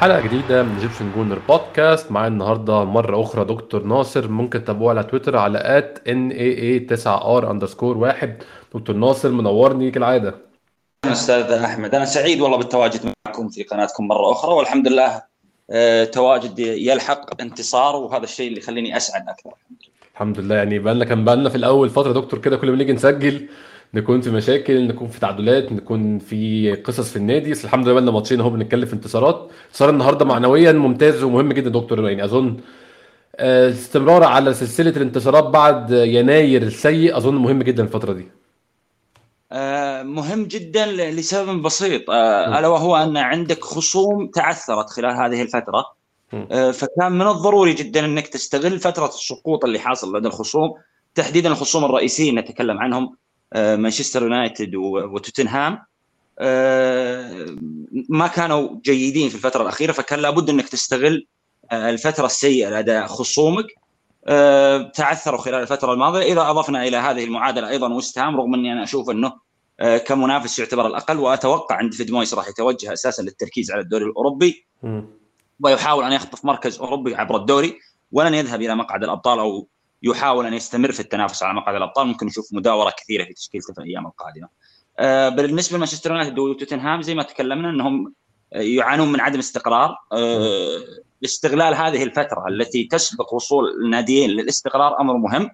حلقة جديدة من Egyptian Gooner Podcast معايا النهاردة مرة أخرى دكتور ناصر. ممكن تتابعوه على تويتر على at N A A 9 R underscore واحد. دكتور ناصر منورني كالعادة. أستاذ أحمد. أنا سعيد والله بالتواجد معكم في قناتكم مرة أخرى والحمد لله آه، تواجد يلحق انتصار وهذا الشيء اللي يخليني أسعد أكثر. الحمد لله. يعني بقالنا كان بقالنا في الأول فترة دكتور كده كل ما نيجي نسجل نكون في مشاكل نكون في تعادلات نكون في قصص في النادي. بس الحمد لله بقالنا ماتشين أهو بنتكلم في انتصارات. انتصار النهارده معنويا ممتاز ومهم جدا دكتور يعني أظن آه، استمرار على سلسلة الانتصارات بعد يناير السيء أظن مهم جدا الفترة دي. آه، مهم جدا لسبب بسيط. آه، ألا وهو أن عندك خصوم تعثرت خلال هذه الفترة. فكان من الضروري جدا إنك تستغل فترة السقوط اللي حاصل لدى الخصوم تحديدا الخصوم الرئيسيين نتكلم عنهم. مانشستر يونايتد وتوتنهام آه، ما كانوا جيدين في الفترة الأخيرة فكان لابد إنك تستغل آه، الفترة السيئة لدى خصومك آه، تعثروا خلال الفترة الماضية إذا أضفنا إلى هذه المعادلة أيضا وست هام رغم إني أنا أشوف إنه آه، كمنافس يعتبر الأقل وأتوقع عند فيد مويس راح يتوجه أساسا للتركيز على الدوري الأوروبي. ويحاول أن يخطف مركز أوروبي عبر الدوري ولن يذهب إلى مقعد الأبطال أو يحاول أن يستمر في التنافس على مقعد الأبطال. ممكن نشوف مداورة كثيرة في تشكيلته في الأيام القادمة. آه، بالنسبة لمانشستر يونايتد وتوتنهام زي ما تكلمنا إنهم يعانون من عدم استقرار. آه، استغلال هذه الفترة التي تسبق وصول الناديين للاستقرار أمر مهم.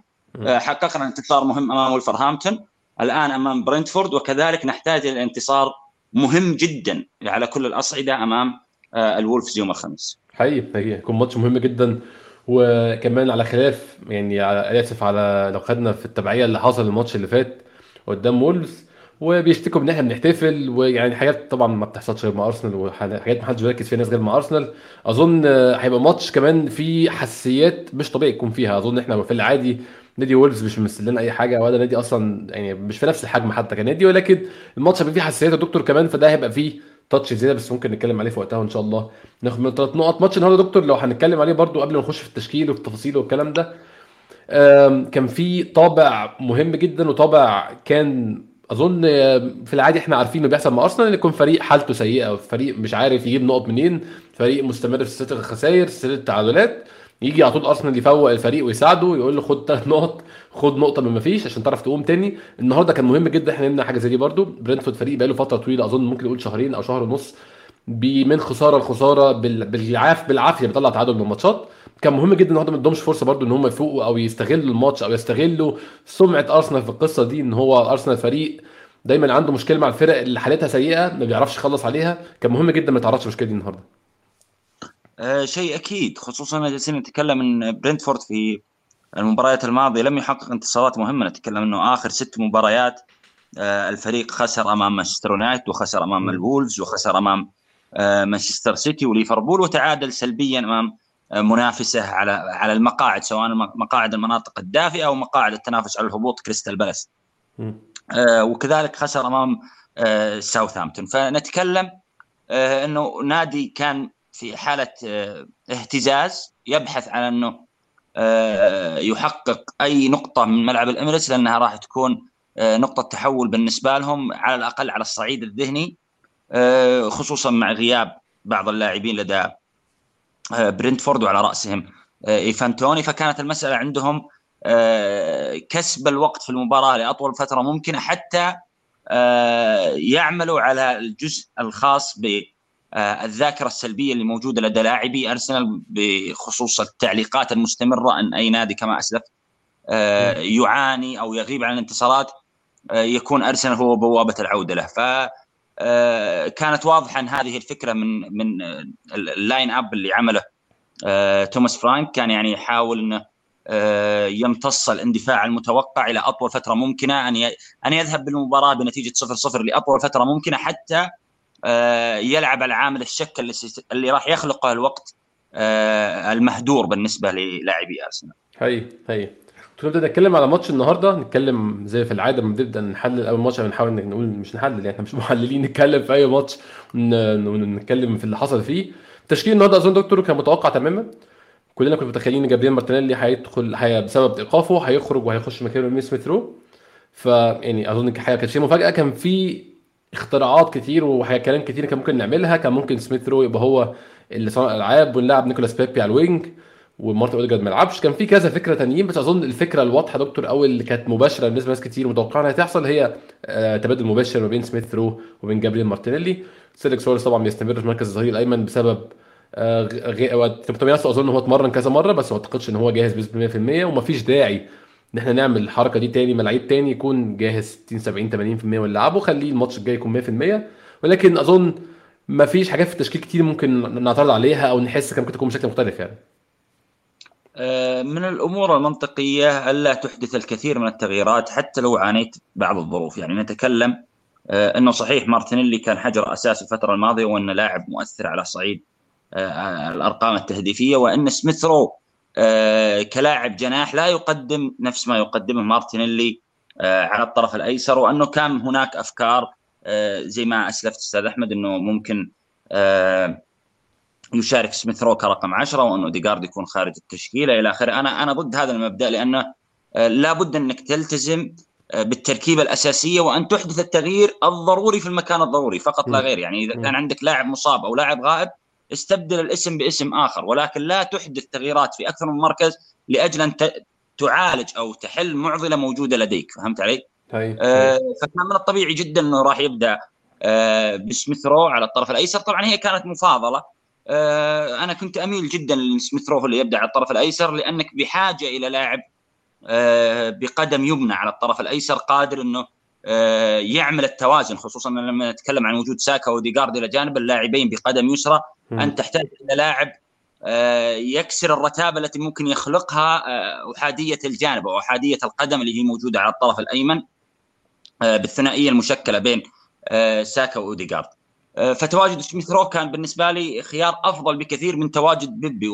آه، حققنا انتصار مهم أمام ولفرهامبتون الآن أمام برنتفورد وكذلك نحتاج إلى انتصار مهم جدا على كل الأصعدة أمام الولفز يوم الخميس. حقيقي حقيقي. هيكون ماتش مهم جدا. وكمان على خلاف يعني على آسف على لو خدنا في التبعية اللي حصل الماتش اللي فات قدام وولفز وبيشتكوا ان إحنا بنحتفل ويعني حاجات طبعا ما بتحصلش غير مع أرسنال وحاجات ما حدش بيركز فيها ناس غير مع أرسنال. أظن هيبقى ماتش كمان فيه حساسيات مش طبيعي يكون فيها. أظن إحنا في العادي نادي وولفز مش ممثل لنا أي حاجة ولا نادي أصلا يعني مش في نفس الحجم حتى كنادي ولكن الماتش هيبقى فيه حساسيات يا دكتور كمان فده هيبقى فيه touch زياده بس ممكن نتكلم عليه في وقتها وان شاء الله. ناخد من ثلاث نقط. ماتش النهارده دكتور لو هنتكلم عليه برضو قبل ما نخش في التشكيل وفي التفاصيل والكلام ده كان في طابع مهم جدا وطابع كان أظن في العادي إحنا عارفين انه بيحصل مع أرسنال إن يكون فريق حالته سيئة فريق مش عارف يجيب نقط منين فريق مستمر في سلسلة الخسائر سلسلة التعادلات. يجي على طول أرسنال يفوق الفريق ويساعده يقول له خد ثلاث نقط خد نقطة من ما فيش عشان تعرف تقوم تاني. النهارده كان مهم جدا إحنا نمنع حاجة زي دي برضو. برنتفورد فريق بقاله فترة طويلة أظن ممكن نقول شهرين أو شهر ونص من خسارة لخسارة بال- بالعاف بالعافية بيطلع تعادل من الماتشات. كان مهم جدا النهارده ما ادهمش فرصة برضو إن هم يفوقوا أو يستغلوا الماتش أو يستغلوا سمعة أرسنال في القصة دي إن هو أرسنال فريق دايما عنده مشكلة مع الفرق اللي حالتها سيئة ما بيعرفش يخلص عليها. كان مهم جدا ما يتعرضش المشكلة دي النهارده. آه، شيء أكيد خصوصا إن جالسين نتكلم إن برنتفورد في المباريات الماضية لم يحقق انتصارات مهمة. نتكلم إنه آخر ست مباريات آه، الفريق خسر أمام مانشستر يونايتد وخسر أمام الوولفز وخسر أمام آه، مانشستر سيتي وليفربول وتعادل سلبيا أمام منافسه على على المقاعد سواء مقاعد المناطق الدافئة أو مقاعد التنافس على الهبوط كريستال بالاس. وكذلك خسر أمام ساوثهامبتون. فنتكلم إنه نادي كان في حالة آه، اهتزاز يبحث عن أنه آه، يحقق أي نقطة من ملعب الإميريتس لأنها راح تكون آه، نقطة تحول بالنسبة لهم على الأقل على الصعيد الذهني خصوصا مع غياب بعض اللاعبين لدى برنتفورد وعلى رأسهم إيفان توني. فكانت المسألة عندهم كسب الوقت في المباراة لأطول فترة ممكنة حتى يعملوا على الجزء الخاص بالذاكره السلبية اللي موجودة لدى لاعبي أرسنال بخصوص التعليقات المستمرة أن أي نادي كما اسلفت آه، يعاني أو يغيب عن الانتصارات آه، يكون أرسنال هو بوابة العودة له. ف آه، كانت واضحة أن هذه الفكرة من من آه، ال line up اللي عمله آه، توماس فرانك كان يعني يحاول أنه آه، يمتص الاندفاع المتوقع إلى أطول فترة ممكنة أن أن يذهب بالمباراة بنتيجة 0-0 لأطول فترة ممكنة حتى آه، يلعب على عامل الشك اللي, اللي راح يخلقه الوقت آه، المهدور بالنسبة للاعبي أرسنال. حقيقي حقيقي نبدا نتكلم على ماتش النهارده نتكلم زي في العادة لما بنبدا نحلل أول ماتش بنحاول نقول مش نحلل يعني إحنا مش محللين نتكلم في أي ماتش ون- ونتكلم في اللي حصل فيه. تشكيل النهارده أظن دكتور كان متوقع تماما. كلنا كنا متخيلين إن جابرييل مارتينيلي هيدخل هي بسبب إيقافه هيخرج وهيخش مكانه مين سميث رو فيعني أظن حاجة كانت شيء مفاجأة. كان في اختراعات كتير وكلام كتير كان ممكن نعملها. كان ممكن سميث رو يبقى هو اللي صنع الألعاب ونلعب نيكولاس بيبي على ال wing ومارتن أوديجارد ما يلعبش. كان في كذا فكرة تانيين بس أظن الفكرة الواضحة دكتور أو اللي كانت مباشرة بالنسبة لناس كتير متوقعة إنها تحصل هي آه، تبادل مباشر ما بين سميث رو وبين جابريل مارتينيلي. سيدريك سواريز طبعا بيستمر في مركز الظهير الأيمن بسبب آه، تومياسو أظن هو اتمرن كذا مرة بس ما أعتقدش إن هو جاهز بنسبة 100% ومفيش داعي إن إحنا نعمل الحركة دي تاني مع لعيب تاني يكون جاهز 60 70 80% ونلعبه خليه الماتش الجاي يكون 100% ولكن أظن مفيش حاجات في التشكيل كتير ممكن نعترض عليها أو نحس كان ممكن تكون بشكل مختلف يعني. آه، من الأمور المنطقية الا تحدث الكثير من التغييرات حتى لو عانيت بعض الظروف. يعني نتكلم آه، إنه صحيح مارتينيلي كان حجر أساس الفترة الماضية وإنه لاعب مؤثر على صعيد آه، الأرقام التهديفية وإن سميثرو كلاعب جناح لا يقدم نفس ما يقدمه مارتينيلي على الطرف الأيسر وأنه كان هناك أفكار زي ما أسلفت أستاذ أحمد إنه ممكن يشارك سميث رو كرقم 10 وأنه ديجارد يكون خارج التشكيلة إلى آخره. أنا أنا ضد هذا المبدأ لأنه آه، لابد أنك تلتزم آه، بالتركيبة الأساسية وأن تحدث التغيير الضروري في المكان الضروري فقط لا غير. يعني إذا كان عندك لاعب مصاب أو لاعب غائب استبدل الاسم باسم آخر ولكن لا تحدث تغييرات في أكثر من مركز لأجل أن تعالج أو تحل معضلة موجودة لديك فهمت علي؟ طيب. آه فكان من الطبيعي جدا إنه راح يبدأ آه بسميث رو على الطرف الأيسر طبعا هي كانت مفاضلة آه، أنا كنت أميل جدا لسميث رو اللي يبدأ على الطرف الأيسر لأنك بحاجة إلى لاعب آه، بقدم يمنى على الطرف الأيسر قادر إنه يعمل التوازن خصوصا لما نتكلم عن وجود ساكا وديجارد إلى جانب اللاعبين بقدم يسرى انت تحتاج إلى لاعب يكسر الرتابة التي ممكن يخلقها أحادية الجانب أو أحادية القدم اللي هي موجودة على الطرف الأيمن بالثنائية المشكلة بين ساكا واوديجارد آه، فتواجد سميث رو كان بالنسبة لي خيار أفضل بكثير من تواجد بيبي.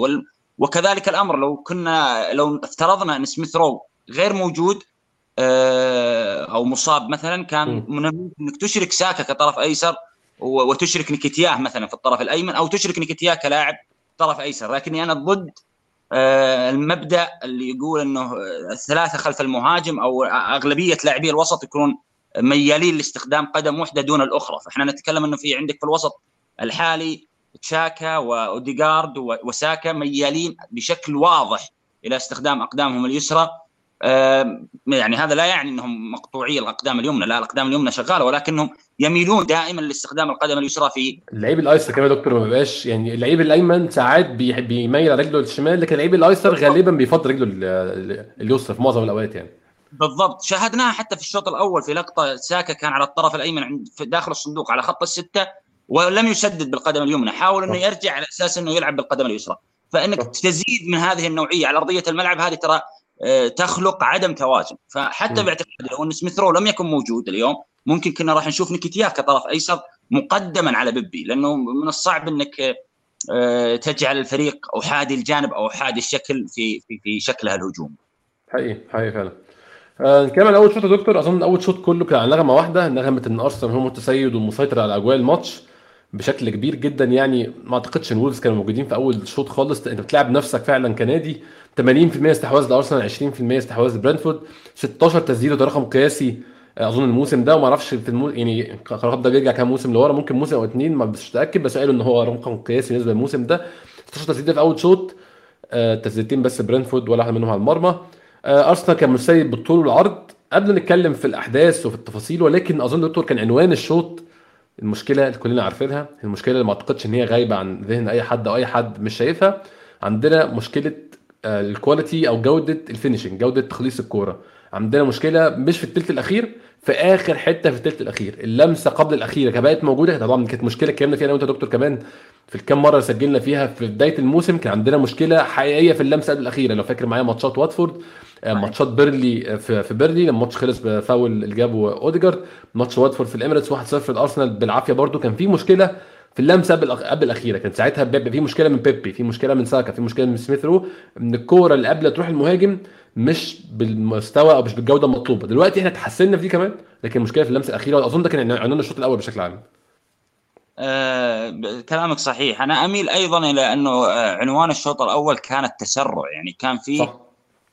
وكذلك الأمر لو كنا لو افترضنا أن سميث رو غير موجود آه، أو مصاب مثلا كان من إنك تشرك ساكا كطرف أيسر وتشرك نكتياه مثلا في الطرف الأيمن أو تشرك نكتياه كلاعب طرف أيسر. لكني أنا ضد آه، المبدأ اللي يقول إنه الثلاثة خلف المهاجم أو أغلبية لاعبي الوسط يكونون ميالين لاستخدام قدم واحدة دون الأخرى. فإحنا نتكلم إنه في عندك في الوسط الحالي تشاكا وأوديغارد وساكا ميالين بشكل واضح إلى استخدام أقدامهم اليسرى. يعني هذا لا يعني إنهم مقطوعي الأقدام اليمنى لا الأقدام اليمنى شغالة ولكنهم يميلون دائما لاستخدام القدم اليسرى في اللعيب الأيسر كمان دكتور ما بيبقاش يعني اللعيب الأيمن ساعات بيميل رجله الشمال لكن اللعيب الأيسر غالبا بيفضل رجله اليسرى في معظم الأوقات يعني. بالضبط. شاهدناها حتى في الشوط الأول في لقطة ساكا كان على الطرف الأيمن عند داخل الصندوق على خط الستة ولم يسدد بالقدم اليمنى حاول إنه يرجع على أساس إنه يلعب بالقدم اليسرى. فإنك تزيد من هذه النوعية على أرضية الملعب هذه ترى تخلق عدم توازن. فحتى باعتقادي لو أن سميث رو لم يكن موجود اليوم ممكن كنا راح نشوف نكيتياه كطرف أيسر مقدما على بيبي لأنه من الصعب أنك آه، تجعل الفريق أحادي الجانب أو أحادي الشكل في في في شكلها الهجومي. حقيقي حقيقي فعلا. آه نكمل أول شوط يا دكتور. أظن أول شوط كله كان على نغمة واحدة. نغمة إن أرسنال هو متسيد ومسيطر على أجواء الماتش. بشكل كبير جدا يعني. ما أعتقدش إن وولفز كانوا موجودين في أول شوط خالص. أنت بتلعب نفسك فعلا كنادي. 80% استحواذ لأرسنال 20% استحواذ لبرنتفورد 16 تسديدة ده رقم قياسي آه، أظن الموسم ده. وما أعرفش في المو... يعني الرقم ده بيرجع كام موسم لورا. ممكن موسم أو اثنين ما مش متأكد. بس قالوا إن هو رقم قياسي بالنسبة للموسم ده. 16 تسديدة في أول شوط آه تسديدتين بس برنتفورد ولا واحد منهم على المرمى. آه أرسنال كان مسيد بالطول والعرض. قبل نتكلم في الأحداث وفي التفاصيل ولكن أظن دكتور كان عنوان الشوط المشكلة اللي كلنا عارفينها المشكلة اللي ما أعتقدش إن هي غايبة عن ذهن أي حد أو أي حد مش شايفها عندنا مشكلة آه، ال quality أو جودة ال finishing جودة تخليص الكورة. عندنا مشكلة مش في الثلث الأخير في آخر حتة في الثلث الأخير. اللمسة قبل الأخيرة كانت بقت موجودة. طبعا كانت مشكلة اتكلمنا فيها أنا وأنت يا دكتور كمان في الكام مرة سجلنا فيها في بداية الموسم كان عندنا مشكلة حقيقية في اللمسة قبل الأخيرة. لو فاكر معايا ماتشات واتفورد ماتشات بيرنلي آه، في, في بيرنلي. لما الماتش خلص بفاول اللي جابه اوديجارد ماتش واتفورد في الاميريتس 1-0 الأرسنال. بالعافية برده كان في مشكلة في اللمسة قبل قبل الأخيرة. كان ساعتها في مشكلة من بيبي في مشكلة من ساكا في مشكلة من سميث رو إن الكورة اللي قبل تروح المهاجم مش بالمستوى أو مش بالجودة المطلوبة. دلوقتي إحنا تحسنا في دي كمان لكن المشكلة في اللمسة الأخيرة. واظن ده كان عنوان الشوط الأول بشكل عام. آه كلامك صحيح. أنا أميل أيضا إلى أنه آه، عنوان الشوط الأول كان التسرع. يعني كان في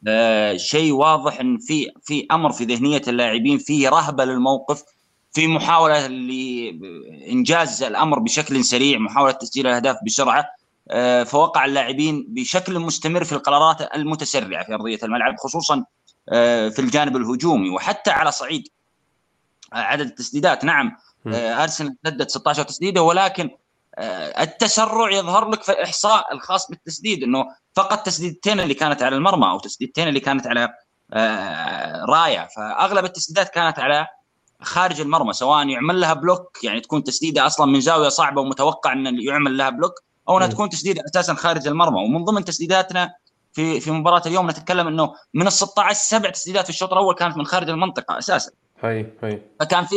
آه شيء واضح إن في في أمر في ذهنية اللاعبين فيه رهبة للموقف في محاولة لإنجاز الأمر بشكل سريع محاولة تسجيل الأهداف بسرعة آه، فوقع اللاعبين بشكل مستمر في القرارات المتسرعة في أرضية الملعب خصوصا آه، في الجانب الهجومي وحتى على صعيد عدد التسديدات. نعم أرسنال سدد 16 تسديدة ولكن التسرع يظهر لك في الإحصاء الخاص بالتسديد إنه فقط تسديدتين اللي كانت على المرمى أو تسديدتين اللي كانت على راية. فأغلب التسديدات كانت على خارج المرمى سواء يعمل لها block يعني تكون تسديدة أصلا من زاوية صعبة ومتوقع إن يعمل لها block أو إنها تكون تسديدة أساسا خارج المرمى. ومن ضمن تسديداتنا في في مباراة اليوم نتكلم إنه من ال 16 سبع تسديدات في الشوط الأول كانت من خارج المنطقة أساسا. هي هي فكان في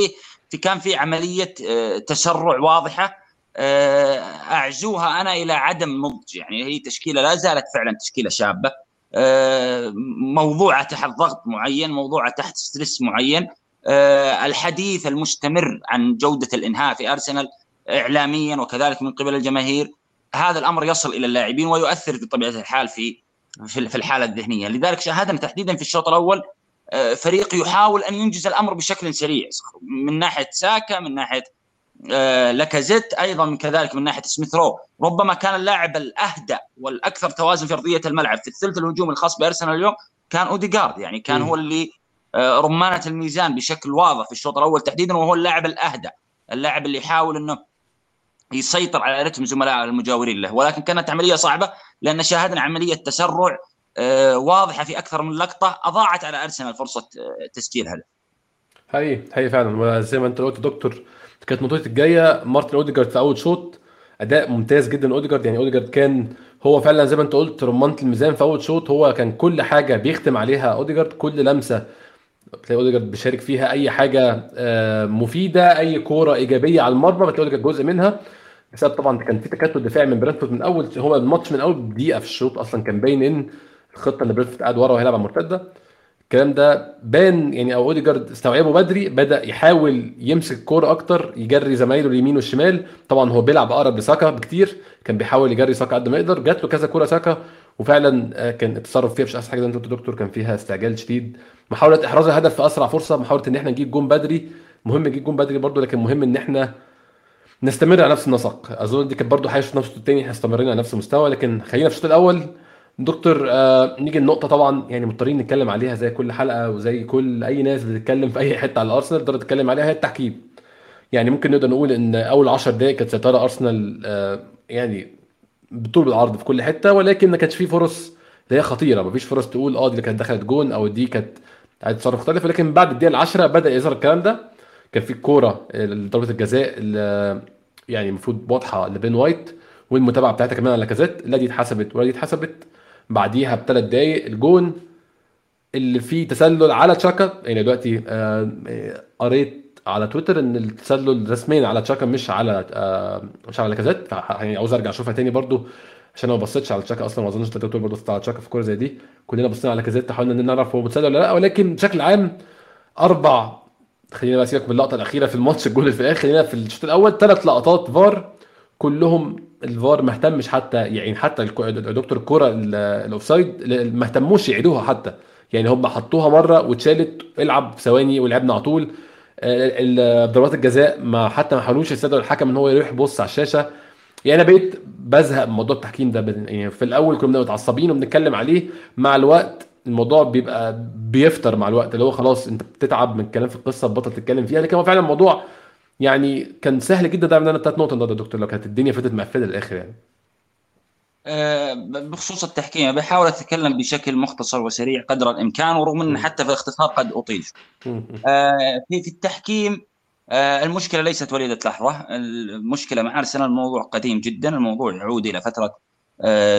في كان في عملية آه، تسرع واضحة آه، أعزوها أنا إلى عدم نضج. يعني هي تشكيلة لا زالت فعلا تشكيلة شابة. آه، موضوعة تحت ضغط معين موضوعة تحت ستريس معين. آه، الحديث المستمر عن جودة الإنهاء في أرسنال اعلاميا وكذلك من قبل الجماهير. هذا الأمر يصل إلى اللاعبين ويؤثر بطبيعه الحال في في الحالة الذهنية. لذلك شاهدنا تحديدا في الشوط الأول آه، فريق يحاول أن ينجز الأمر بشكل سريع. من ناحية ساكا من ناحية آه، لاكازيت أيضا من كذلك من ناحية سميث رو ربما كان اللاعب الأهدى والأكثر توازن في أرضية الملعب في الثلث الهجومي الخاص بأرسنال اليوم كان اوديجارد يعني كان م. هو اللي آه، رمانة الميزان بشكل واضح في الشوط الأول تحديدا وهو اللاعب الأهدى اللاعب اللي يحاول إنه يسيطر على رتم زملائه المجاورين له ولكن كانت عملية صعبة لأن شاهدنا عملية تسرع آه، واضحة في أكثر من لقطة أضاعت على أرسنال فرصة تسجيل هدف. هي هي فعلا وزي ما أنت قلت دكتور كانت نقطتي الجاية مارتن أوديجارد في أول شوط أداء ممتاز جدا اوديجارد يعني أوديجارد كان هو فعلا زي ما أنت قلت رمانة الميزان في أول شوط. هو كان كل حاجة بيختم عليها أوديجارد كل لمسة بتلاقي أوديجارد بيشارك فيها أي حاجة آه، مفيدة أي كورة إيجابية على المرمى بتلاقي أوديجارد جزء منها. بسبب طبعا كان في تكتل دفاعي من برنتفورد من أول هو الماتش من أول دقيقة في الشوط أصلا كان باين إن الخطة ان برنتفورد قاعد ورا وهيلعب على المرتدة. الكلام ده بان يعني أو أوديجارد استوعبه بدري بدأ يحاول يمسك الكورة أكتر يجري زمايله اليمين والشمال. طبعا هو بيلعب أقرب لساكا بكتير كان بيحاول يجري ساكا قد ما يقدر. جات له كذا كورة ساكا وفعلا آه، كان التصرف فيها مش أحسن حاجة. زي ما أنت دكتور كان فيها استعجال شديد. محاولة إحراز الهدف في أسرع فرصة محاولة إن إحنا نجيب جون بدري. مهم نجيب جون بدري برضه لكن مهم إن إحنا نستمر على نفس النسق. أظن دي كانت برضه حاجة في الشوط الثاني إحنا استمرينا على نفس المستوى. لكن خلينا في الشوط الأول. دكتور آه نيجي النقطه طبعا يعني مضطرين نتكلم عليها زي كل حلقة وزي كل أي ناس بتتكلم في أي حتة على ارسنال تقدر تتكلم عليها هي التحكيم. يعني ممكن نقدر نقول إن أول 10 دقائق كانت سيطرة أرسنال آه يعني بالطول بالعرض في كل حتة ولكن ما كانش فيه فرص اللي هي خطيرة. ما فيش فرص تقول آه دي كانت دخلت جون أو دي كانت تصرف مختلف. لكن بعد الدقيقة العشرة بدأ يظهر الكلام ده. كان في الكوره ضربه الجزاء اللي يعني المفروض واضحة لبين وايت والمتابعة بتاعتها كمان على كازات لا دي اتحسبت ولا دي اتحسبت. بعديها بثلاث دقايق الجون اللي فيه تسلل على تشاكا. يعني دلوقتي آه، آه، قريت على تويتر إن التسلل رسميا على تشاكا مش على آه، مش على لاكازيت. يعني عاوز أرجع أشوفها تاني برضو عشان أنا ما بصيتش على تشاكا أصلا ما أظنش انت برضه على تشاكا في كورة زي دي. كلنا بصينا على لاكازيت حاولنا إن نعرف هو متسلل ولا لأ. ولكن بشكل عام أربع خلينا بقى سيبك من اللقطة الأخيرة في الماتش الجول في الآخر خلينا في الشوط الأول ثلاث لقطات فار كلهم الفار ما اهتمش حتى يعني حتى دكتور الكوره الأوفسايد ما اهتموش يعيدوها حتى. يعني هم حطوها مرة واتشالت العب ثواني ولعبنا على طول. ضربات الجزاء ما حتى ما حاولوش يستدعوا الحكم إن هو يروح يبص على الشاشة. يعني أنا بقيت بزهق من موضوع التحكيم ده يعني في الأول كنا متعصبين وبنتكلم عليه. مع الوقت الموضوع بيبقى بيفتر مع الوقت اللي هو خلاص أنت بتتعب من الكلام في القصة بطل تتكلم فيها. لكن هو فعلا الموضوع يعني كان سهل جدا ده عندنا ثلاث نقط النهارده يا دكتور لو كانت الدنيا فضلت مقفله للآخر يعني. آه، بخصوص التحكيم بحاول أتكلم بشكل مختصر وسريع قدر الإمكان ورغم إن حتى في الاختصار قد أطيل. آه، في في التحكيم آه، المشكلة ليست وليدة لحظة. المشكلة مع أرسنال الموضوع قديم جدا الموضوع يعود إلى فترة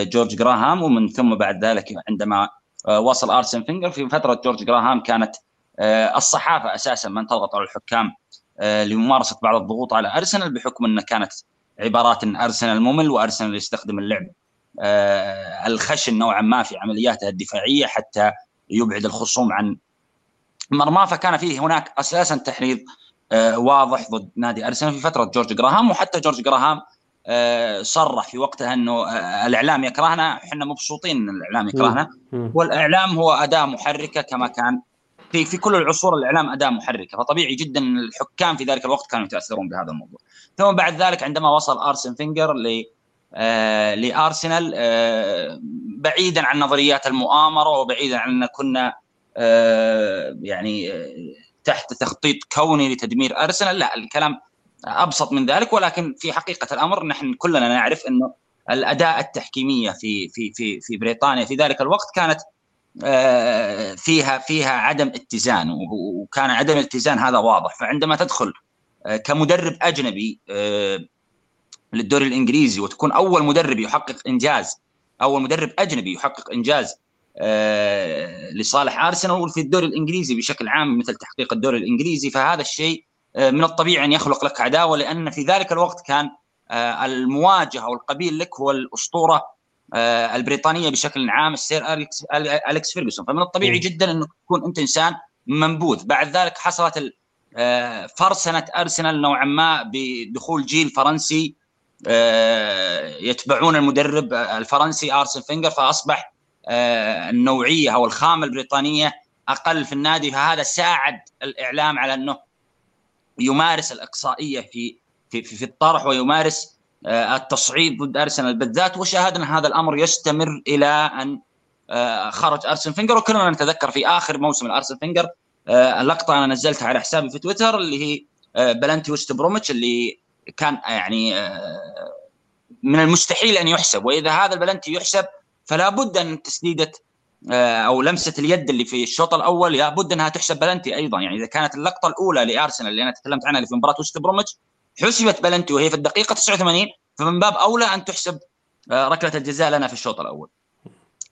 جورج جراهام ومن ثم بعد ذلك عندما وصل أرسن فينجر. في فترة جورج جراهام كانت الصحافة أساسا من تضغط على الحكام. لممارسة بعض الضغوط على أرسنال بحكم أن كانت عبارات أن أرسنال ممل وأرسنال يستخدم اللعب. آه، الخشن نوعا ما في عملياته الدفاعية حتى يبعد الخصوم عن مرماه. فكان فيه هناك أساسا تحريض آه، واضح ضد نادي أرسنال في فترة جورج جراهام وحتى جورج جراهام صرح في وقتها إنه الإعلام يكرهنا إحنا مبسوطين إن الإعلام يكرهنا. والإعلام هو أداة محركة كما كان في في كل العصور الإعلام أداة محركة فطبيعي جدا الحكام في ذلك الوقت كانوا يتأثرون بهذا الموضوع. ثم بعد ذلك عندما وصل أرسن فينجر ل آه لأرسنال آه بعيدا عن نظريات المؤامرة وبعيدا عن أن كنا آه يعني تحت تخطيط كوني لتدمير أرسنال لا الكلام أبسط من ذلك. ولكن في حقيقة الأمر نحن كلنا نعرف أنه الاداء التحكيمية في في في في بريطانيا في ذلك الوقت كانت فيها فيها عدم اتزان وكان عدم الاتزان هذا واضح. فعندما تدخل آه، كمدرب أجنبي آه، للدوري الإنجليزي وتكون أول مدرب يحقق إنجاز أول مدرب أجنبي يحقق إنجاز لصالح أرسنال في الدوري الإنجليزي بشكل عام مثل تحقيق الدوري الإنجليزي فهذا الشيء من الطبيعي أن يخلق لك عداوة لأن في ذلك الوقت كان المواجهة أو المقابل لك هو الأسطورة آه، البريطانية بشكل عام السير اليكس اليكس فيرجسون فمن الطبيعي جدا انه تكون أنت إنسان منبوذ. بعد ذلك حصلت آه، فرنسة أرسنال نوعا ما بدخول جيل فرنسي آه، يتبعون المدرب الفرنسي آرسن فينجر فأصبح النوعية أو الخامه البريطانية أقل في النادي. فهذا ساعد الإعلام على أنه يمارس الإقصائية في في في الطرح ويمارس آه، التصعيد ضد أرسنال. بالذات وشاهدنا هذا الأمر يستمر إلى أن آه، خرج ارسن فينجر. وكلنا نتذكر في آخر موسم الارسن فينجر آه، اللقطة أنا نزلتها على حسابي في تويتر اللي هي بلنتي وست بروميتش اللي كان يعني من المستحيل أن يحسب. وإذا هذا البلنتي يحسب فلا بد أن تسديدة أو لمسة اليد اللي في الشوط الأول لابد أنها تحسب بلنتي أيضا. يعني إذا كانت اللقطة الأولى لأرسنال اللي أنا تكلمت عنها اللي في مباراة وست بروميتش حسبت بلنتي وهي في الدقيقة 89 فمن باب أولى أن تحسب آه، ركلة الجزاء لنا في الشوط الأول.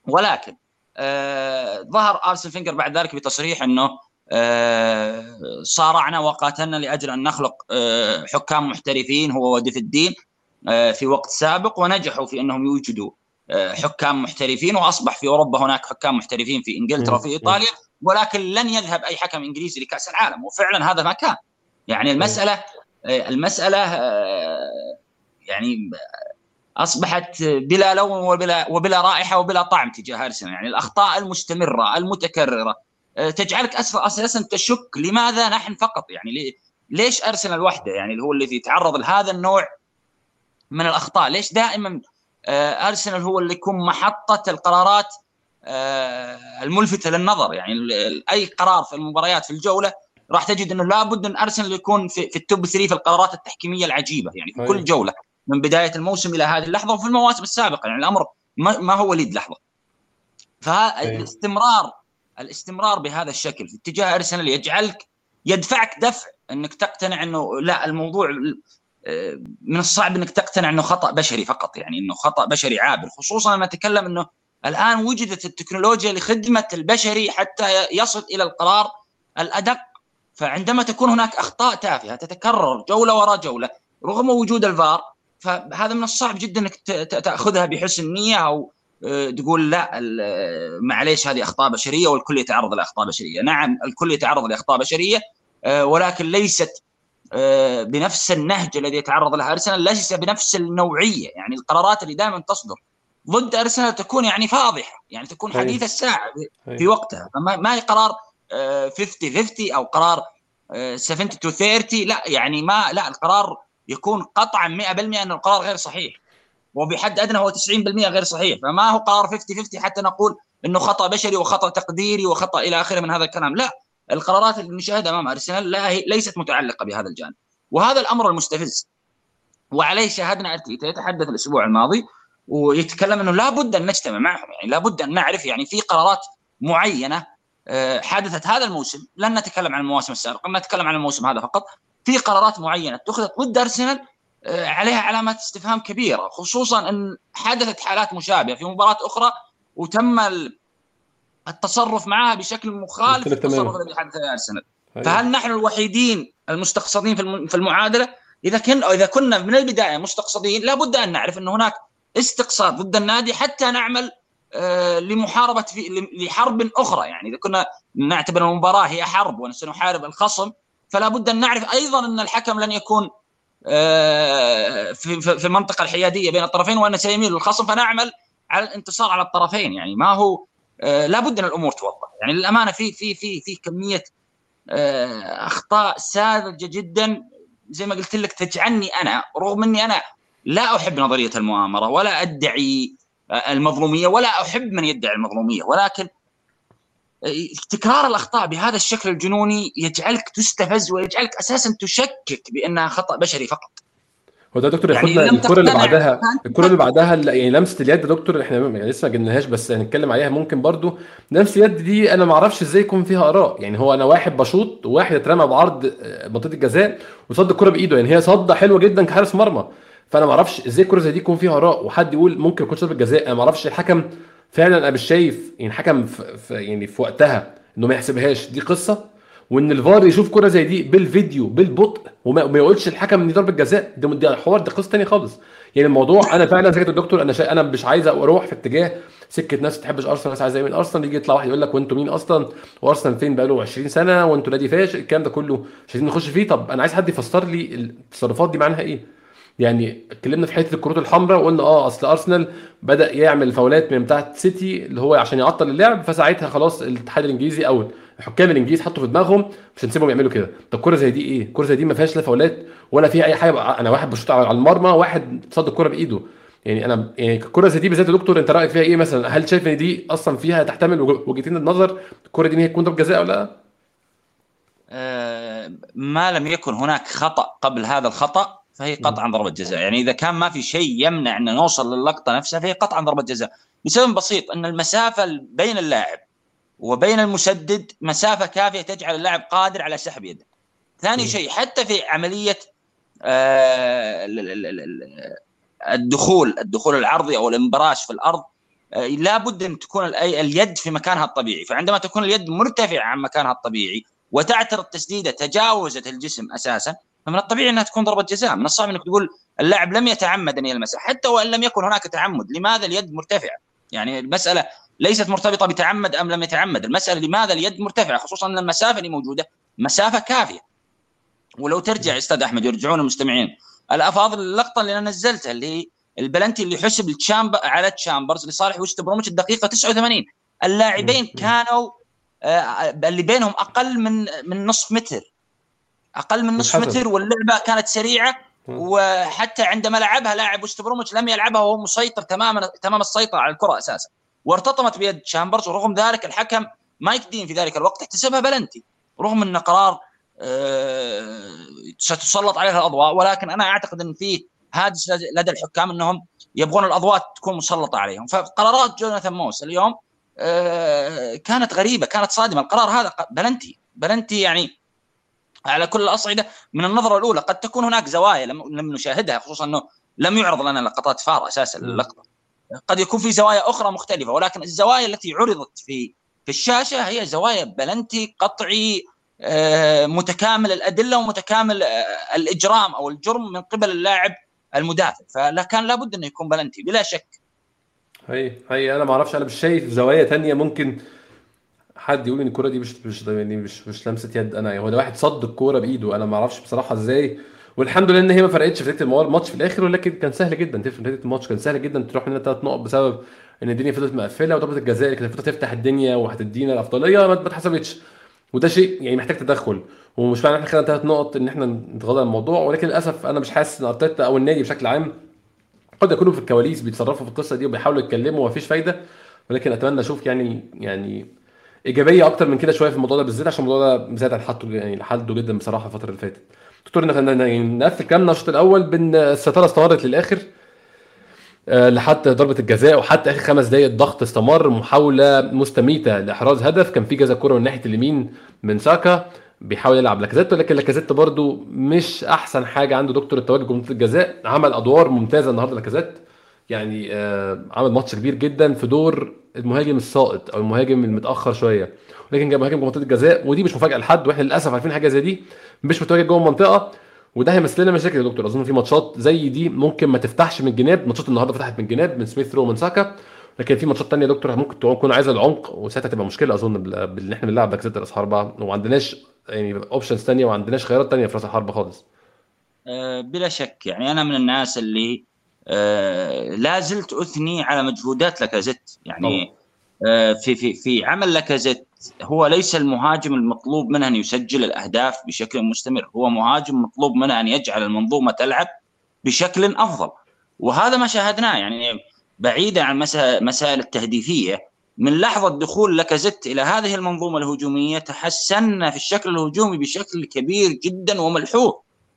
ولكن آه ظهر ارسن فينجر بعد ذلك بتصريح إنه آه صارعنا وقاتلنا لأجل أن نخلق آه حكام محترفين هو وديفيد دين آه في وقت سابق ونجحوا في أنهم يوجدوا آه حكام محترفين وأصبح في أوروبا هناك حكام محترفين في إنجلترا وفي إيطاليا ولكن لن يذهب أي حكم إنجليزي لكأس العالم وفعلا هذا ما كان. يعني المسألة المسألة آه، يعني أصبحت بلا لون وبلا وبلا رائحة وبلا طعم تجاه أرسنال. يعني الأخطاء المستمرة المتكررة آه، تجعلك أساسا تشك لماذا نحن فقط. يعني ليش أرسنال وحده؟ يعني اللي هو الذي يتعرض لهذا النوع من الأخطاء. ليش دائما أرسنال هو اللي يكون محطة القرارات الملفتة للنظر؟ يعني أي قرار في المباريات في الجولة راح تجد إنه لابد أن أرسنال يكون في, في التوب 3 في القرارات التحكيمية العجيبة. يعني في كل جولة من بداية الموسم إلى هذه اللحظة وفي المواسم السابقة. يعني الأمر ما, ما هو وليد لحظة. فالاستمرار الاستمرار بهذا الشكل في اتجاه أرسنال يجعلك يدفعك دفع إنك تقتنع إنه لا الموضوع من الصعب إنك تقتنع إنه خطأ بشري فقط. يعني إنه خطأ بشري عابر. خصوصا لما نتكلم إنه الآن وجدت التكنولوجيا لخدمة البشري حتى يصل إلى القرار الأدق فعندما تكون هناك أخطاء تافهة تتكرر جولة وراء جولة رغم وجود الفار فهذا من الصعب جدا إنك تأخذها بحسن نية أو آه، تقول لا معليش هذه أخطاء بشرية والكل يتعرض لأخطاء بشرية، نعم الكل يتعرض لأخطاء بشرية آه، ولكن ليست آه، بنفس النهج الذي يتعرض لها أرسنال ليس بنفس النوعية، يعني القرارات اللي دائما تصدر ضد أرسنال تكون يعني فاضحة، يعني تكون حديث الساعة في وقتها، فما ما هي قرار 50 50 أو قرار 70 تو 30 لا يعني ما لا القرار يكون قطعا 100% إن القرار غير صحيح. وبحد أدنى هو 90% غير صحيح. فما هو قرار 50 50 حتى نقول إنه خطأ بشري وخطأ تقديري وخطأ إلى آخره من هذا الكلام. لا القرارات اللي نشاهدها أمام أرسنال لا هي ليست متعلقة بهذا الجانب. وهذا الأمر المستفز. وعليه شاهدنا أرتيتا يتحدث الأسبوع الماضي ويتكلم إنه لابد أن نجتمع معهم. يعني لابد أن نعرف يعني في قرارات معينة آه، حدثت هذا الموسم لن نتكلم عن المواسم السابقة نتكلم عن الموسم هذا فقط في قرارات معينة اتخذت ضد أرسنال آه، عليها علامات استفهام كبيرة خصوصا إن حدثت حالات مشابهة في مباراة أخرى وتم التصرف معها بشكل مخالف للتصرف الذي حدث لارسنال فهل نحن الوحيدين المستقصدين في المعادلة؟ إذا كن إذا كنا من البداية مستقصدين لابد أن نعرف إن هناك استقصاد ضد النادي حتى نعمل لمحاربة في لحرب أخرى. يعني إذا كنا نعتبر المباراة هي حرب وسنحارب الخصم فلا بد أن نعرف أيضا أن الحكم لن يكون آه، في المنطقة الحيادية بين الطرفين وأن سيميل للخصم. فنعمل على الانتصار على الطرفين. يعني ما هو آه لابد أن الأمور توضح. يعني للأمانة في في في في كمية آه أخطاء ساذجة جدا. زي ما قلت لك تجعلني أنا رغم أني أنا لا أحب نظرية المؤامرة ولا أدعي المظلومية ولا أحب من يدعي المظلومية ولكن تكرار الأخطاء بهذا الشكل الجنوني يجعلك تستفز ويجعلك أساسا تشكك بأنها خطأ بشري فقط. هو ده دكتور يعني الكرة اللي بعدها الكرة اللي بعدها يعني لمسة اليد دكتور إحنا يعني لسه ما جبناهاش بس هنتكلم عليها ممكن برضو. نفس اليد دي أنا ما أعرفش إزاي يكون فيها آراء. يعني هو أنا واحد بشوط وواحد اترمى بعرض آه، منطقه الجزاء وصد الكرة بإيده. يعني هي صده حلوة جدا كحارس مرمى. فانا ما أعرفش إزاي الكرة زي دي يكون فيها آراء وحد يقول ممكن يكون ضربه جزاء أنا ما أعرفش الحكم فعلا أنا مش شايف يعني الحكم في, يعني في وقتها انه ما يحسبهاش. دي قصة. وإن الفار يشوف كرة زي دي بالفيديو بالبطء وما, يقولش الحكم ان دي ضربه جزاء ده ده حوار ده قصة ثانية خالص. يعني الموضوع أنا فعلا زي الدكتور أنا. أنا مش عايز أروح في اتجاه سكة ناس ما تحبش أرسنال ناس عايزة من أرسنال يجي يطلع واحد يقول لك وأنتوا مين أصلا؟ وأرسنال فين؟ بقاله 20 سنة وأنتوا نادي فاشل؟ الكلام ده كله. مش عايزين نخش فيه. طب أنا عايز حد يفسر لي التصرفات دي معناها إيه؟ يعني اتكلمنا في حتة الكروت الحمراء وقلنا آه أصل أرسنال بدأ يعمل فاولات من بتاعة سيتي اللي هو عشان يعطل اللعب فساعتها خلاص الاتحاد الإنجليزي أو الحكام الإنجليز حطوا في دماغهم مش هنسيبهم يعملوا كده. طب كوره زي دي إيه؟ كوره زي دي ما فيهاش لا فاولات ولا فيها أي حاجة. أنا واحد بشوط على المرمى واحد صد الكوره بإيده. يعني أنا يعني الكوره زي دي بالذات يا دكتور أنت رأيك فيها إيه مثلا؟ هل شايف إن دي أصلا فيها تحتمل وجهتين النظر؟ الكوره دي هي تكون ضربة جزاء ولا لا؟ أه ما لم يكن هناك خطأ قبل هذا الخطأ. فهي قطعا ضربة جزاء. يعني إذا كان ما في شيء يمنع أن نوصل للقطه نفسها فهي قطعا ضربة جزاء. لسبب بسيط أن المسافة بين اللاعب وبين المسدد مسافة كافية تجعل اللاعب قادر على سحب يده. ثاني شيء حتى في عملية آه، الدخول الدخول العرضي أو الانبراش في الأرض آه، لابد أن تكون اليد في مكانها الطبيعي، فعندما تكون اليد مرتفعة عن مكانها الطبيعي وتعترض التسديده تجاوزت الجسم أساسا فمن الطبيعي إنها تكون ضربة جزاء، من الصعب إنك تقول اللاعب لم يتعمد أن يلمسها، حتى وإن لم يكن هناك تعمد، لماذا اليد مرتفعة؟ يعني المسألة ليست مرتبطة بتعمد أم لم يتعمد، المسألة لماذا اليد مرتفعة؟ خصوصا إن المسافة اللي موجودة مسافة كافية. ولو ترجع أستاذ أحمد يرجعون المستمعين. الأفاضل اللقطة اللي أنا نزلتها اللي هي البلنتي اللي حسب التشامبر على تشامبرز لصالح وست برومتش الدقيقة 89 اللاعبين كانوا آه اللي بينهم أقل من من نصف متر. أقل من نصف متر واللعبة كانت سريعة وحتى عندما لعبها لاعب وست برومتش لم يلعبها وهو مسيطر تماما تمام السيطرة على الكرة أساسا. وارتطمت بيد تشامبرز ورغم ذلك الحكم مايك دين في ذلك الوقت احتسبها بلنتي. رغم انه قرار آه، ستسلط عليها الأضواء ولكن أنا أعتقد أن في هاجس لدى الحكام أنهم يبغون الأضواء تكون مسلطة عليهم. فقرارات جوناثان موس اليوم آه، كانت غريبة كانت صادمة. القرار هذا بلنتي بلنتي يعني على كل الأصعدة من النظرة الأولى. قد تكون هناك زوايا لم نشاهدها خصوصا إنه لم يعرض لنا لقطات فار أساسا للقطة. قد يكون في زوايا أخرى مختلفة ولكن الزوايا التي عرضت في في الشاشة هي زوايا بلنتي قطعي آه، متكامل الأدلة ومتكامل آه، الإجرام أو الجرم من قبل اللاعب المدافع. فكان لابد انه يكون بلنتي بلا شك. هي هي أنا ما أعرفش أنا مش شايف زوايا تانية ممكن حد يقول إن الكوره دي مش مش يعني مش مش لمسة يد. أنا هو ده واحد صد الكورة بإيده. أنا ما أعرفش بصراحة إزاي. والحمد لله إن هي ما فرقتش في نتيجة الماتش في الآخر ولكن كان سهل جدا تفرق نتيجة الماتش. كان سهل جدا تروح مننا ثلاث نقط بسبب إن الدنيا فضلت مقفلة وضربه الجزاء اللي كانت المفروض تفتح الدنيا وهتدينا الأفضلية ما اتحسبتش. وده شيء يعني محتاج تدخل. ومش معنى إن إحنا خدنا ثلاث نقط إن إحنا نتغاضى عن الموضوع. ولكن للأسف أنا مش حاسس إن أرتيتا أو النادي بشكل عام قد يكونوا في الكواليس بيتصرفوا في القصة دي وبيحاولوا يتكلموا ومفيش فايدة. ولكن أتمنى أشوف يعني يعني إيجابية أكتر من كده شوية في الموضوع ده بالذات عشان الموضوع ده زاد عن حده يعني لحده جدا بصراحة الفترة اللي فاتت. دكتور يعني نقفل كلامنا الشوط الأول بإن الستارة استمرت للآخر آه، لحد ضربة الجزاء وحتى آخر خمس دقائق الضغط استمر محاولة مستميتة لإحراز هدف. كان في كذا كورة من ناحية اليمين من ساكا بيحاول يلعب لاكازيت ولكن لاكازيت برده مش أحسن حاجة عنده. دكتور التواجد جمهوريه الجزاء عمل أدوار ممتازة النهارده لاكازيت. يعني آه عمل ماتش كبير جدا في دور المهاجم الساقط أو المهاجم المتأخر شوية. ولكن كان مهاجم منطقة الجزاء ودي مش مفاجأة لحد وإحنا للأسف عارفين حاجة زي دي مش متواجد جوه المنطقة وده هيمثل لنا مشاكل يا دكتور. أظن في ماتشات زي دي ممكن ما تفتحش من الجناب ماتشات النهارده فتحت من الجناب من سميث رو ومن ساكا لكن في ماتشات ثانية يا دكتور ممكن تكون عايزة العمق وساعتها تبقى مشكلة أظن بان إحنا بنلعب بلاكازيت رأس حربة وما عندناش يعني options ثانية وما عندناش خيارات ثانية في رأس الحربة خالص. أه بلا شك. يعني أنا من الناس اللي لا زلت أثني على مجهودات لاكازيت. يعني آه، في في في عمل لاكازيت هو ليس المهاجم المطلوب منه أن يسجل الأهداف بشكل مستمر، هو مهاجم مطلوب منه أن يجعل المنظومة تلعب بشكل أفضل. وهذا ما شاهدناه. يعني بعيدا عن مسائل التهديفية من لحظة دخول لاكازيت إلى هذه المنظومة الهجومية تحسنا في الشكل الهجومي بشكل كبير جدا وملحوظ.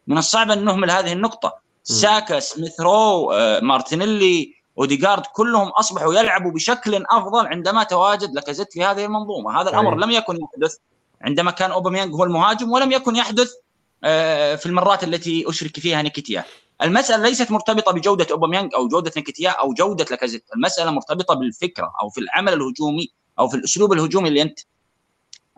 من الصعب أن نهمل هذه النقطة. ساكا سميث رو آه، مارتينيلي اوديغارد كلهم أصبحوا يلعبوا بشكل أفضل عندما تواجد لاكازيت في هذه المنظومة. هذا الأمر لم يكن يحدث عندما كان اوباميانج هو المهاجم ولم يكن يحدث آه، في المرات التي أشرك فيها نيكيتيا. المسألة ليست مرتبطة بجودة اوباميانج أو جودة نكتيا أو جودة لاكازيت. المسألة مرتبطة بالفكرة أو في العمل الهجومي أو في الأسلوب الهجومي اللي أنت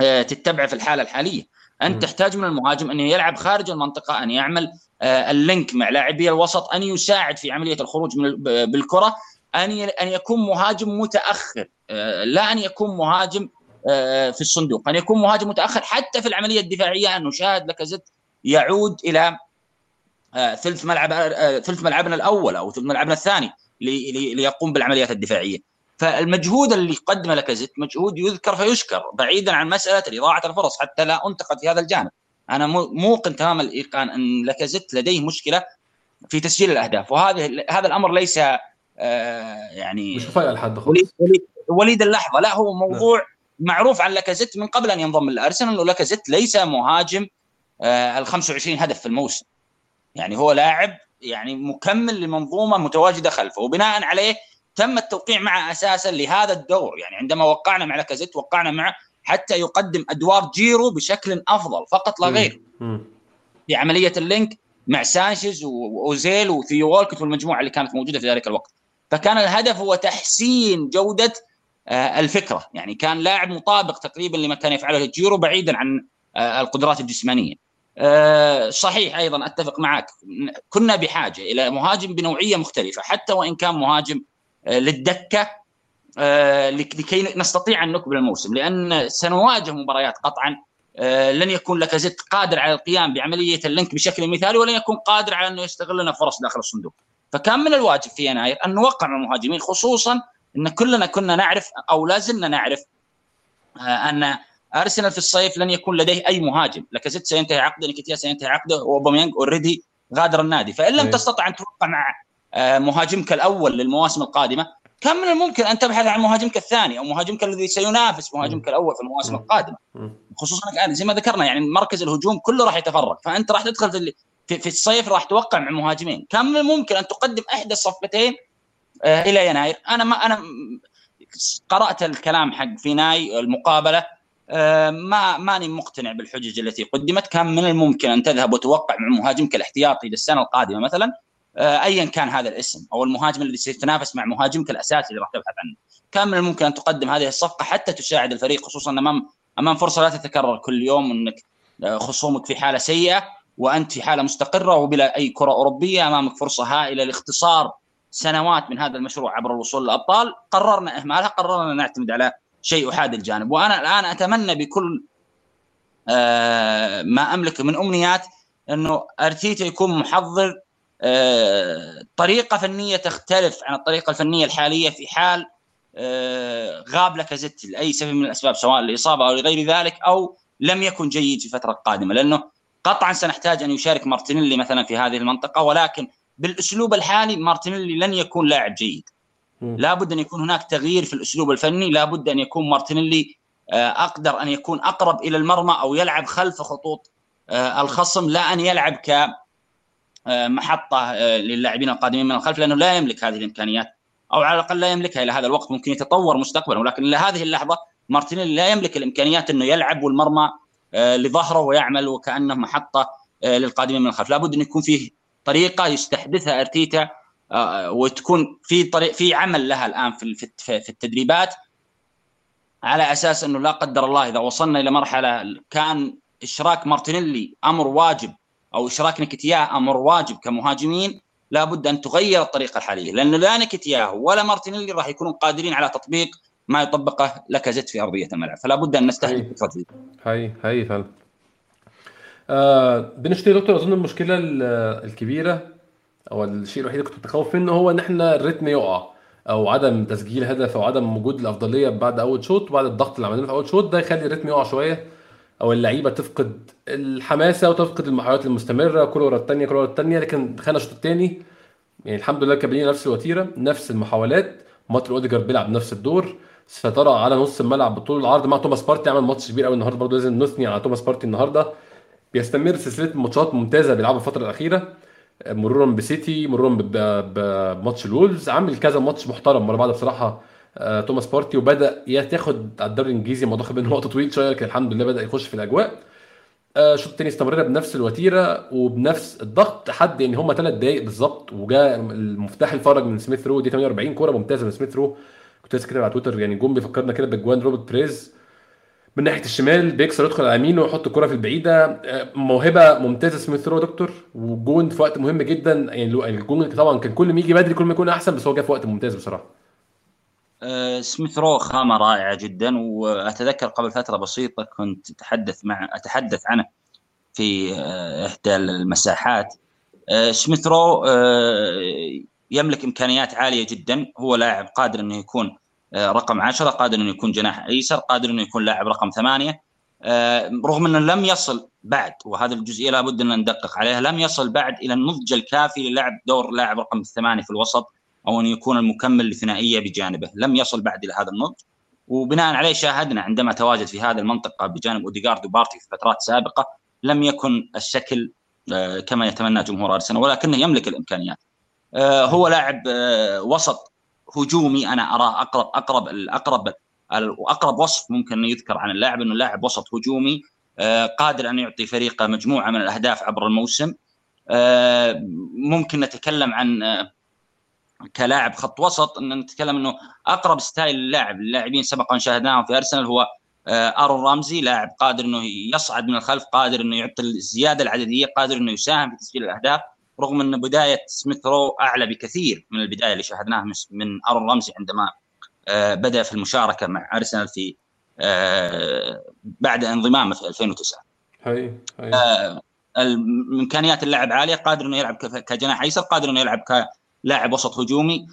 آه، تتبعه في الحالة الحالية. انت تحتاج من المهاجم أن يلعب خارج المنطقة أن يعمل آه، ال link مع لاعبي الوسط أن يساعد في عملية الخروج من بالكرة أن أن يكون مهاجم متأخر آه، لا أن يكون مهاجم في الصندوق أن يكون مهاجم متأخر حتى في العملية الدفاعية أن نشاهد لاكازيت يعود إلى آه، ثلث ملعب آه، ثلث ملعبنا الأول أو ثلث ملعبنا الثاني ليقوم بالعمليات الدفاعية. فالمجهود اللي قدمه لاكازيت مجهود يذكر فيشكر بعيدا عن مسألة اضاعه الفرص حتى لا أنتقد في هذا الجانب. أنا موقن تمام الإيقان أن لاكازيت لديه مشكلة في تسجيل الأهداف. وهذا هذا الأمر ليس آه يعني مش مفاجئ لحد وليد, وليد اللحظة. لا هو موضوع لا. معروف عن لاكازيت من قبل أن ينضم للأرسنال أنه لاكازيت ليس مهاجم آه ال 25 هدف في الموسم. يعني هو لاعب يعني مكمل لمنظومة متواجدة خلفه. وبناء عليه تم التوقيع معه أساسا لهذا الدور. يعني عندما وقعنا مع لاكازيت وقعنا معه حتى يقدم أدوار جيرو بشكل أفضل فقط لا غير. في عملية ال link مع سانشيز وأوزيل وثيو وولكت والمجموعة اللي كانت موجودة في ذلك الوقت. فكان الهدف هو تحسين جودة آه، الفكرة. يعني كان لاعب مطابق تقريبا لما كان يفعله جيرو بعيدا عن آه، القدرات الجسمانية. آه، صحيح أيضا أتفق معك. كنا بحاجة إلى مهاجم بنوعية مختلفة حتى وإن كان مهاجم للدكة آه، لكي نستطيع أن نكمل الموسم لأن سنواجه مباريات قطعا لن يكون لاكازيت قادر على القيام بعملية ال link بشكل مثالي ولن يكون قادر على انه يستغل لنا فرص داخل الصندوق. فكان من الواجب في يناير أن نوقع مع المهاجمين خصوصا أن كلنا كنا نعرف أو لا زلنا نعرف أن أرسنال في الصيف لن يكون لديه أي مهاجم. لاكازيت سينتهي عقده نيكيتيا سينتهي عقده واوباميانج already غادر النادي. فإن لم إيه. تستطع أن توقع مع آه، مهاجمك الأول للمواسم القادمة. كان من الممكن أن تبحث عن مهاجمك الثاني أو مهاجمك الذي سينافس مهاجمك الأول في المواسم القادمة؟ خصوصا الان زي ما ذكرنا يعني مركز الهجوم كله راح يتفرق فأنت راح تدخل في في, الصيف راح توقع مع مهاجمين كان من الممكن أن تقدم إحدى الصفقتين آه، إلى يناير؟ أنا ما أنا قرأت الكلام حق فيناي المقابلة آه، ما ماني مقتنع بالحجج التي قدمت. كان من الممكن أن تذهب وتوقع مع مهاجمك الاحتياطي للسنة القادمة مثلا؟ آه، ايا كان هذا الاسم أو المهاجم الذي سيتنافس مع مهاجمك الأساسي اللي راح تبحث عنه. كان من الممكن أن تقدم هذه الصفقة حتى تساعد الفريق خصوصا امام أمام فرصة لا تتكرر كل يوم إنك آه، خصومك في حالة سيئة وأنت في حالة مستقرة وبلا أي كرة أوروبية أمامك فرصة هائلة لاختصار سنوات من هذا المشروع عبر الوصول للأبطال. قررنا إهمالها قررنا نعتمد على شيء أحاد الجانب. وأنا الآن أتمنى بكل آه، ما أملك من أمنيات إنه أرتيتا يكون محضر آه، طريقة فنية تختلف عن الطريقة الفنية الحالية في حال آه، غاب لاكازيت لأي سبب من الأسباب سواء الاصابه أو لغير ذلك أو لم يكن جيد في الفترة القادمة. لأنه قطعا سنحتاج أن يشارك مارتينيلي مثلا في هذه المنطقة ولكن بالأسلوب الحالي مارتينيلي لن يكون لاعب جيد. لابد أن يكون هناك تغيير في الأسلوب الفني لابد أن يكون مارتينيلي آه، أقدر أن يكون أقرب إلى المرمى أو يلعب خلف خطوط آه، الخصم لا أن يلعب ك آه، محطة للاعبين القادمين من الخلف لأنه لا يملك هذه الإمكانيات أو على الأقل لا يملكها إلى هذا الوقت ممكن يتطور مستقبلا. ولكن إلى هذه اللحظة مارتينيلي لا يملك الإمكانيات إنه يلعب والمرمى لظهره ويعمل وكأنه محطة للقادمين من الخلف. لابد أن يكون فيه طريقة يستحدثها أرتيتا آه، وتكون في طريق في عمل لها الآن في في التدريبات على أساس إنه لا قدر الله إذا وصلنا إلى مرحلة كان إشراك مارتينيلي أمر واجب أو اشراك نكتياه أمر واجب كمهاجمين لابد أن تغير الطريقة الحالية لأنه لا نكتياه ولا مارتينيلي راح يكونوا قادرين على تطبيق ما يطبقه لاكازيت في أرضية الملعب فلا بد أن نستهدف فكره هاي هاي فعلا. آه بالنسبة دكتور أظن المشكلة الكبيرة أو الشيء الوحيد اللي كنت متخوف منه هو ان إحنا الريتم يقع أو عدم تسجيل هدف أو عدم وجود الأفضلية بعد أول شوط وبعد الضغط اللي عملناه في أول شوط ده يخلي الريتم يقع شوية. أو اللعيبة تفقد الحماسة وتفقد المحاولات المستمرة كل ورا الثانية كل ورا الثانية لكن دخلنا الشوط الثاني يعني الحمد لله كاملين نفس الوتيرة نفس المحاولات. مارتن أوديجارد بيلعب نفس الدور. سيطره على نص الملعب بطول العرض مع توماس بارتي عمل ماتش كبير قوي النهارده برضه. لازم نثني على توماس بارتي النهارده. بيستمر سلسلة ماتشات ممتازة بيلعبها الفترة الأخيرة. مرورا بسيتي مرورا بماتش الولفز. عامل كذا ماتش محترم ورا بعض بصراحة. توماس بارتي وبدأ ياخد على الدوري الإنجليزي الموضوع خد منه وقت طويل شوية لكن الحمد لله بدأ يخش في الأجواء. آه، الشوط الثاني استمرينا بنفس الوتيرة وبنفس الضغط لحد يعني هم ثلاث دقائق بالظبط وجاء مفتاح الفرج من سميث رو دي 48 كورة ممتازة من سميث رو. كنت لسه كاتب على تويتر يعني جون بيفكرنا كده باجوان روبرت بيريز. من ناحية الشمال بيكسر يدخل على يمينه ويحط الكرة في البعيدة. آه، موهبة ممتازة سميث رو دكتور وجون في وقت مهم جدا. يعني الجون طبعا كان كل ما يجي بدري كل ما يكون أحسن بس هو جه في وقت ممتاز بصراحة. آه، سميث رو خامة رائعة جدا وأتذكر قبل فترة بسيطة كنت أتحدث مع أتحدث عنه في آه، إحدى المساحات. سميث رو يملك إمكانيات عالية جدا. هو لاعب قادر إنه يكون آه، رقم 10 قادر إنه يكون جناح أيسر قادر إنه يكون لاعب رقم ثمانية. آه، رغم إنه لم يصل بعد وهذه الجزئية لابد إن ندقق عليها لم يصل بعد إلى النضج الكافي للعب دور لاعب رقم ثمانية في الوسط. أو أن يكون المكمل لثنائية بجانبه. لم يصل بعد إلى هذا النضج. وبناء عليه شاهدنا عندما تواجد في هذه المنطقة بجانب أوديغارد وبارتي في فترات سابقة لم يكن الشكل آه، كما يتمنى جمهور ارسنال ولكنه يملك الإمكانيات. هو لاعب وسط هجومي أنا أراه أقرب أقرب الأقرب واقرب وصف ممكن يذكر عن اللاعب إنه لاعب وسط هجومي آه، قادر أن يعطي فريقه مجموعة من الأهداف عبر الموسم. آه، ممكن نتكلم عن آه، كلاعب خط وسط إن نتكلم إنه أقرب ستايل اللاعب اللاعبين سبقا شاهدناهم في أرسنال هو أرون رامزي لاعب قادر إنه يصعد من الخلف قادر إنه يعطي الزيادة العددية قادر إنه يساهم في تسجيل الأهداف رغم إن بداية سميث رو أعلى بكثير من البداية اللي شاهدناها من أرون رمزي عندما آه، بدأ في المشاركة مع أرسنال في آه، بعد انضمامه في 2009 هي هي. آه، امكانيات اللاعب عالية قادر إنه يلعب كجناح أيسر قادر إنه يلعب كلاعب وسط هجومي.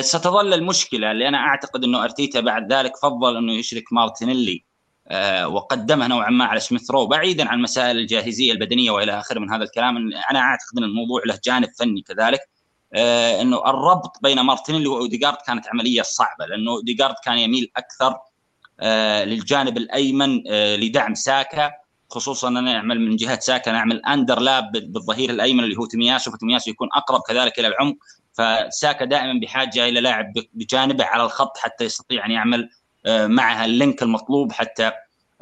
ستظل المشكلة اللي أنا أعتقد إنه أرتيتا بعد ذلك فضل إنه يشرك مارتينيلي آه، وقدمها نوعا ما على سميث رو بعيدا عن مسائل الجاهزية البدنية وإلى آخره من هذا الكلام. أنا أعتقد إن الموضوع له جانب فني كذلك آه، إنه الربط بين مارتينيلي واوديجارد كانت عملية صعبة لأنه اوديجارد كان يميل أكثر آه، للجانب الأيمن لدعم ساكا خصوصا أن نعمل من جهة ساكا نعمل underlap بالظهير الأيمن اللي هو تومياسو فتومياسو يكون أقرب كذلك إلى العمق. فساكا دائما بحاجة إلى لاعب بجانبه على الخط حتى يستطيع أن يعمل آه، معها ال link المطلوب حتى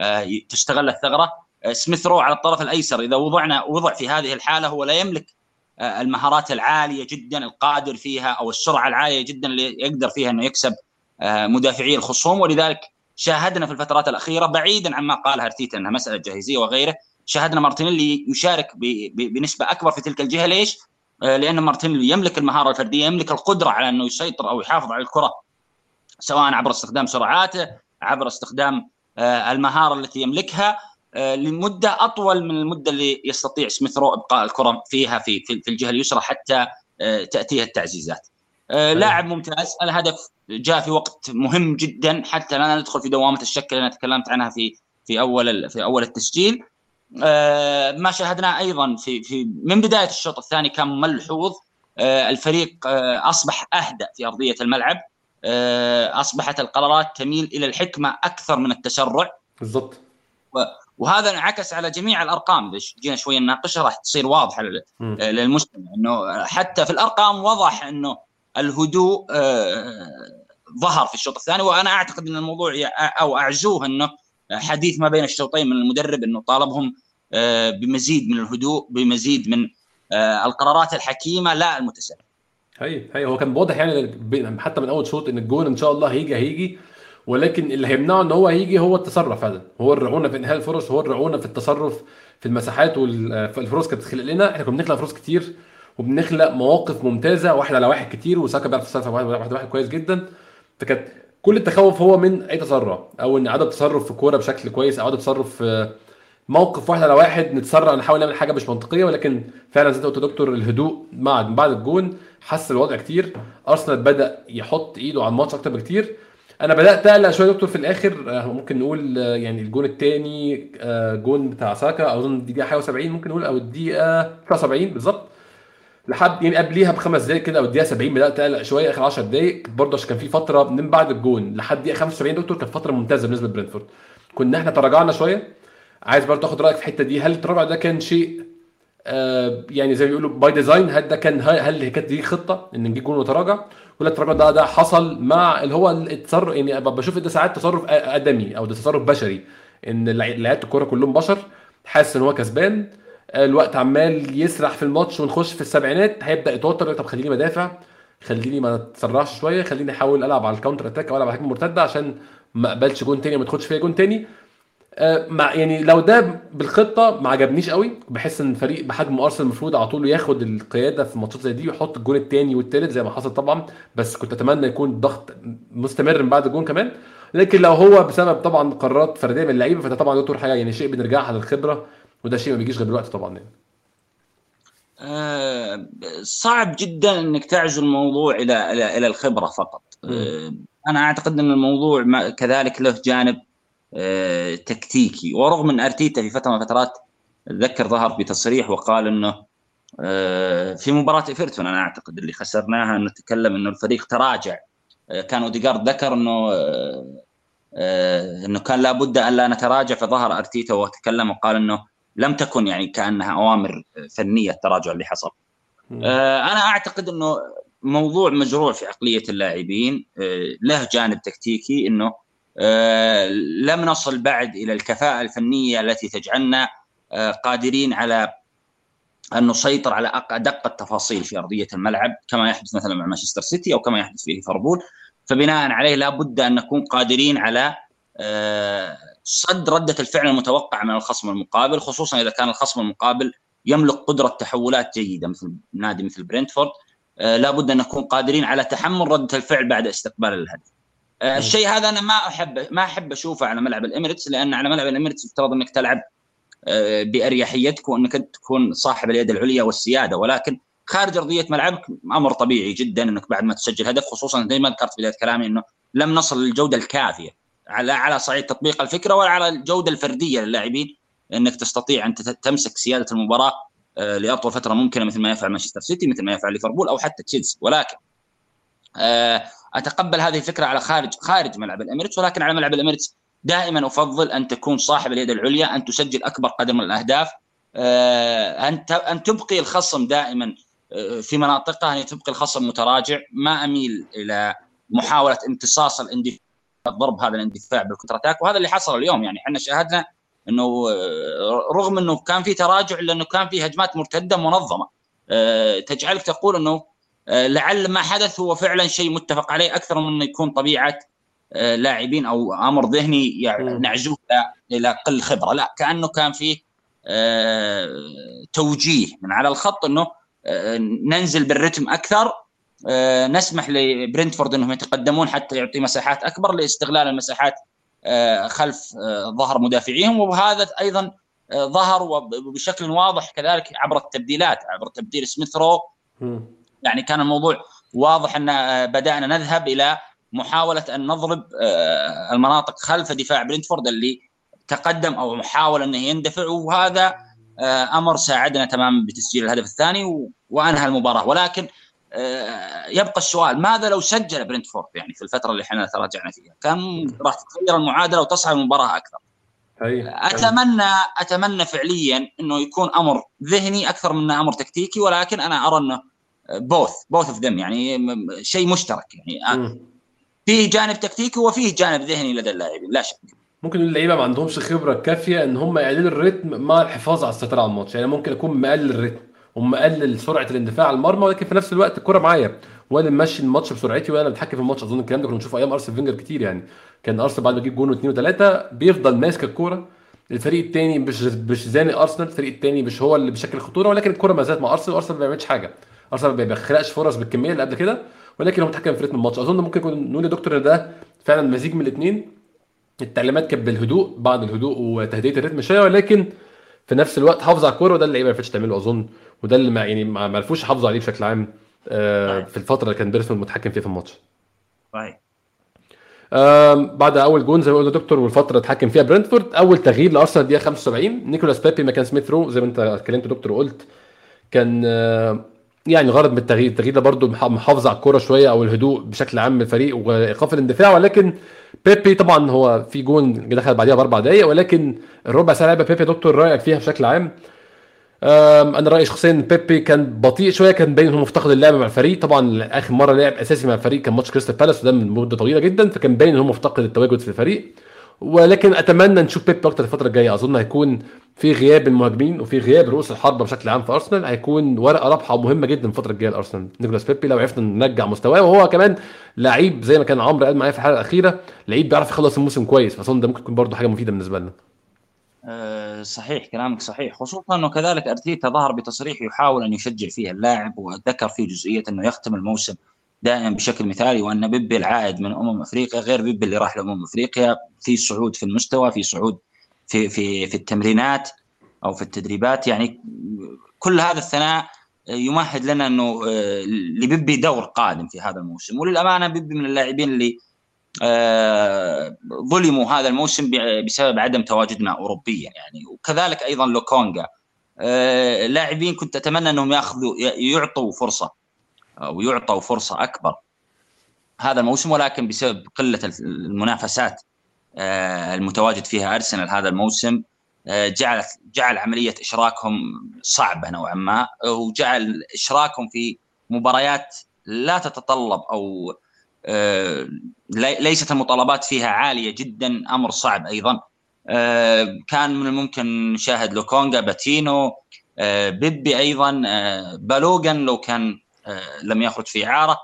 آه، تستغل الثغرة. آه، سميث رو على الطرف الأيسر إذا وضعنا وضع في هذه الحالة هو لا يملك المهارات العالية جدا القادر فيها أو السرعة العالية جدا اللي يقدر فيها إنه يكسب مدافعي الخصوم. ولذلك شاهدنا في الفترات الأخيرة بعيدا عما قالها ارتيتا إنها مسألة جاهزية وغيره شاهدنا مارتينيلي يشارك بنسبة أكبر في تلك الجهة. ليش؟ لأن مارتينيلي يملك المهارة الفردية يملك القدرة على إنه يسيطر أو يحافظ على الكرة سواء عبر استخدام سرعاته عبر استخدام آه، المهارة التي يملكها آه، لمدة أطول من المدة اللي يستطيع سميث رو إبقاء الكرة فيها في في الجهة اليسرى حتى آه، تأتيها التعزيزات. لاعب ممتاز الهدف جاء في وقت مهم جدا حتى لا ندخل في دوامة الشك اللي أنا تكلمت عنها في في أول في أول التسجيل. ما شاهدناه أيضا في في من بداية الشوط الثاني كان ملحوظ. الفريق أصبح اهدى في أرضية الملعب. آه، أصبحت القرارات تميل إلى الحكمة أكثر من التسرع. بالضبط. وهذا انعكس على جميع الأرقام. إذا جينا شوية نناقشها راح تصير واضحة للمستمع إنه حتى في الأرقام وضح إنه الهدوء آه، ظهر في الشوط الثاني. وأنا أعتقد إن الموضوع أو اعزوه إنه حديث ما بين الشوطين من المدرب إنه طالبهم آه، بمزيد من الهدوء بمزيد من القرارات الحكيمة لا المتسرعه هي هي هو كان واضح يعني حتى من أول شوط إن الجون إن شاء الله هيجي هيجي. ولكن اللي هيمنعه إن هو هيجي هو التصرف هذا. هو الرعونة في إنهاء الفرص هو الرعونة في التصرف في المساحات والفرص كانت بتخلق لنا. إحنا كنا بنخلق فرص كتير وبنخلق مواقف ممتازة واحد على واحد كتير وساكا بيعرف يتصرف واحد واحد, واحد كويس جدا. فكانت كل التخوف هو من أي تسرع أو إن عدم تصرف في الكوره بشكل كويس أو عدم تصرف في موقف واحد على واحد نتسرع نحاول نعمل حاجة مش منطقية. ولكن فعلا زي ما قلت دكتور الهدوء مع بعد الجون حس الوضع كتير. أرسنال بدأ يحط إيده على الماتش أكتر بكتير. أنا بدأت أقلق شوية دكتور في الآخر. آه، ممكن نقول آه، يعني الجون الثاني جون بتاع ساكا أظن الدقيقه حاجة 70 ممكن نقول أو الدقيقة 79 بالظبط. لحد يعني قبليها بخمس دقايق كده أو الدقيقة 70 بدأت اقلق شوية آخر 10 دقايق برضه عشان كان في فترة من بعد الجون لحد الدقيقه 75 دكتور كانت فترة ممتازة بالنسبة لبرنتفورد كنا إحنا تراجعنا شوية. عايز برضه آخد رأيك في الحتة دي. هل التراجع ده كان شيء آه يعني زي ما بيقولوا by design هل ده كان هل كانت دي خطة إن نجيب جون وتراجع ولا التراجع ده ده حصل مع اللي هو التصرف يعني بشوف ده ساعات تصرف آدمي أو ده تصرف بشري. إن لعيبة الكورة كلهم بشر حاسس إن هو كسبان. الوقت عمال يسرح في الماتش ونخش في السبعينات. هيبدأ يتوتر. طب خليني مدافع خليني ما اتسرعش شوية. خليني أحاول ألعب على ال counter attack أو العب على هجمه مرتده عشان ما أقبلش جون تاني وما تاخدش فيا جون تاني. آه، مع يعني لو ده بالخطة ما عجبنيش قوي. بحس إن فريق بحجم أرسنال المفروض على طول ياخد القيادة في ماتشات زي دي ويحط الجون الثاني والثالث زي ما حصل طبعا. بس كنت أتمنى يكون الضغط مستمر من بعد الجون كمان. لكن لو هو بسبب طبعا قرارات فردية من اللعيبة فده طبعا دكتور حاجة يعني شيء بنرجعها للخبرة. وده شيء ما بيجيش غير دلوقتي طبعا يعني. آه صعب جدا إنك تعزو الموضوع إلى إلى إلى الخبرة فقط. آه أنا أعتقد إن الموضوع كذلك له جانب آه تكتيكي. ورغم إن أرتيتا في فترة من الفترات اتذكر ظهر في تصريح وقال إنه في مباراة إيفرتون أنا أعتقد اللي خسرناها إنه تكلم إنه الفريق تراجع. كان اوديجارد ذكر إنه إنه كان لابد أن لا نتراجع فظهر أرتيتا وتكلم وقال إنه لم تكن يعني كأنها أوامر فنية التراجع اللي حصل. آه، أنا أعتقد إنه موضوع مزروع في عقلية اللاعبين آه، له جانب تكتيكي إنه لم نصل بعد إلى الكفاءة الفنية التي تجعلنا قادرين على أن نسيطر على ادق التفاصيل في أرضية الملعب كما يحدث مثلا مع مانشستر سيتي أو كما يحدث في ليفربول فبناء عليه لابد أن نكون قادرين على آه، صد ردة الفعل المتوقعه من الخصم المقابل خصوصا إذا كان الخصم المقابل يملك قدرة تحولات جيدة مثل نادي مثل برنتفورد آه، لابد أن نكون قادرين على تحمل ردة الفعل بعد استقبال الهدف. آه، الشيء هذا أنا ما أحب ما أحب أشوفه على ملعب الإميريتس لأن على ملعب الإميريتس يفترض أنك تلعب بأريحيتك وأنك تكون صاحب اليد العليا والسيادة. ولكن خارج أرضية ملعبك أمر طبيعي جدا أنك بعد ما تسجل هدف خصوصا زي ما ذكرت بداية كلامي إنه لم نصل للجودة الكافية. على على صعيد تطبيق الفكرة ولا على الجودة الفردية للاعبين إنك تستطيع أن تمسك سيادة المباراة آه، لأطول فترة ممكنة مثل ما يفعل مانشستر سيتي مثل ما يفعل ليفربول أو حتى تشيلسي. ولكن آه، أتقبل هذه الفكرة على خارج خارج ملعب الإميريتس ولكن على ملعب الإميريتس دائما أفضل أن تكون صاحب اليد العليا أن تسجل أكبر قدر من الأهداف آه، أن أن تبقي الخصم دائما في مناطقها أن تبقي الخصم متراجع ما أميل إلى محاولة امتصاص الاندفاع ضرب هذا الاندفاع بال counter attack وهذا اللي حصل اليوم. يعني إحنا شاهدنا إنه رغم إنه كان في تراجع الا انه كان في هجمات مرتدة منظمة. آه، تجعلك تقول إنه آه، لعل ما حدث هو فعلا شيء متفق عليه أكثر من إنه يكون طبيعة آه، لاعبين أو أمر ذهني يعني نعزوه إلى قل خبرة. لا كأنه كان فيه توجيه من على الخط إنه ننزل بالرتم أكثر آه، نسمح لبرنتفورد إنهم يتقدمون حتى يعطي مساحات أكبر لاستغلال المساحات آه، خلف آه، ظهر مدافعيهم. وهذا أيضا ظهر وبشكل واضح كذلك عبر التبديلات عبر تبديل سميثرو. يعني كان الموضوع واضح أن بدأنا نذهب إلى محاولة أن نضرب المناطق خلف دفاع برنتفورد اللي تقدم أو حاول إنه يندفع. وهذا أمر ساعدنا تماما بتسجيل الهدف الثاني وأنهى المباراة. ولكن آه، يبقى السؤال ماذا لو سجل برنتفورد يعني في الفترة اللي إحنا تراجعنا فيها كم راح تتغير المعادلة وتصعب المباراة أكثر؟ أتمنى أتمنى فعليا إنه يكون أمر ذهني أكثر من أمر تكتيكي ولكن أنا أرى إنه both both of them يعني شيء مشترك يعني فيه جانب تكتيكي وفيه جانب ذهني لدى اللاعبين لا شك. ممكن اللعيبة ما عندهمش خبرة كافية إن هم يقللوا الريتم مع الحفاظ على السيطره على الماتش يعني ممكن أكون مقلل الريتم. ومقلل سرعة الاندفاع على المرمى ولكن في نفس الوقت الكرة معايا. وأنا ماشي الماتش بسرعتي وأنا بتحكم في الماتش أظن الكلام ده كنا بنشوفه أيام أرسنال فينجر كتير يعني. كان أرسنال بعد ما يجيب جون واثنين وثلاثه بيفضل ماسك الكوره الفريق الثاني مش مش زانق أرسنال الفريق الثاني مش هو اللي بيشكل خطوره ولكن الكرة ما زالت مع أرسنال وأرسنال ما بيعملش حاجة. أرسنال ما بيخلقش فرص بالكمية اللي قبل كده ولكن هو متحكم في رتم الماتش. أظن ممكن يكون يا دكتور ده فعلا مزيج من الاثنين التعليمات كانت بالهدوء بعض الهدوء وتهدئة الريتم شوية ولكن في نفس الوقت حافظ على الكورة وده اللي ما عرفتش تعمله أظن وده اللي ما يعني ما عرفوش يحافظوا عليه بشكل عام آه في الفترة اللي كان برنتفورد متحكم فيها في الماتش. صحيح. بعد أول جون زي ما قلنا دكتور والفترة اتحكم فيها برنتفورد أول تغيير لأرسنال دقيقة 75 نيكولاس بيبي مكان سميث رو زي ما أنت اتكلمت دكتور وقلت كان يعني غرض من التغيير التغيير ده برده محافظه على الكورة شوية أو الهدوء بشكل عام الفريق وإيقاف الاندفاع ولكن بيبي طبعا هو في جون دخل بعديها بأربع دقائق ولكن الربع ساعة لعبة بيبي دكتور رأيك فيها بشكل عام؟ أنا رأيي شخصيا بيبي كان بطيء شوية كان باين إنه مفتقد اللعب مع الفريق. طبعا اخر مرة لعب أساسي مع الفريق كان ماتش كريستال بالاس وده من مدة طويلة جدا فكان باين إنه مفتقد التواجد في الفريق. ولكن أتمنى نشوف بيبي أكتر الفترة الجاية. أظن هيكون في غياب المهاجمين وفي غياب رؤوس الحربة بشكل عام في أرسنال. هيكون ورقة رابحة ومهمه جدا الفترة الجاية لأرسنال. نيكولاس بيبي لو عرفنا نرجع مستواه. وهو كمان لعيب زي ما كان عمرو قال معايا في الحلقة الأخيرة لعيب بيعرف يخلص الموسم كويس. فأظن ده ممكن يكون برضه حاجة مفيدة بالنسبة لنا. أه صحيح كلامك صحيح. خصوصا أنه كذلك أرتيتا ظهر بتصريح يحاول أن يشجع فيه اللاعب وذكر فيه جزئية أنه يختم الموسم دائما بشكل مثالي وأن بيبي العائد من أمم أفريقيا غير بيبي اللي راح لأمم أفريقيا. في صعود في المستوى في صعود في في في التمرينات أو في التدريبات. يعني كل هذا الثناء يمهد لنا إنه لبيبي دور قادم في هذا الموسم. وللأمانة بيبي من اللاعبين اللي ظلموا هذا الموسم بسبب عدم تواجدنا اوروبيا يعني. وكذلك أيضا لوكونجا لاعبين كنت أتمنى إنهم يأخذوا يعطوا فرصة أو يعطوا فرصة أكبر. هذا الموسم ولكن بسبب قلة المنافسات المتواجد فيها أرسنال هذا الموسم جعلت جعل عملية إشراكهم صعبة نوعا ما وجعل إشراكهم في مباريات لا تتطلب أو ليست المطالبات فيها عالية جدا أمر صعب أيضا. كان من الممكن نشاهد لوكونجا باتينو بيبي أيضا بالوغان لو كان لم يخرج في إعارة.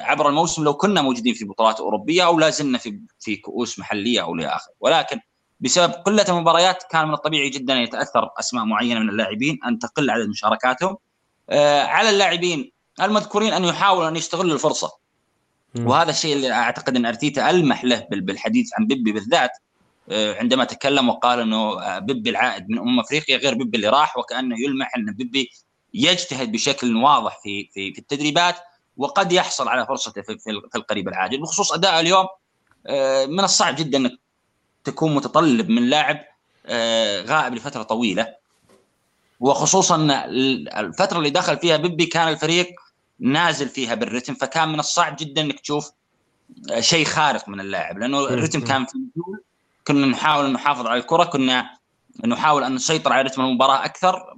عبر الموسم لو كنا موجودين في بطولات أوروبية أو لا زلنا في في كؤوس محلية أو لآخر. ولكن بسبب قلة المباريات كان من الطبيعي جدا أن يتأثر أسماء معينة من اللاعبين أن تقل عدد مشاركاتهم. على اللاعبين المذكورين أن يحاولوا أن يستغلوا الفرصة. وهذا الشيء اللي أعتقد أن أرتيتا ألمح له بالحديث عن بيبي بالذات. عندما تكلم وقال إنه بيبي العائد من أمم أفريقيا غير بيبي اللي راح وكأنه يلمح أن بيبي يجتهد بشكل واضح في في في التدريبات وقد يحصل على فرصته في, في القريب العاجل. بخصوص أداء اليوم من الصعب جدا إنك تكون متطلب من لاعب غائب لفترة طويلة. وخصوصا الفترة اللي دخل فيها بيبي كان الفريق نازل فيها بالرتم فكان من الصعب جدا إنك تشوف شيء خارق من اللاعب. لأنه الرتم كان في النزول كنا نحاول نحافظ على الكرة كنا نحاول أن نسيطر على رتم المباراة أكثر.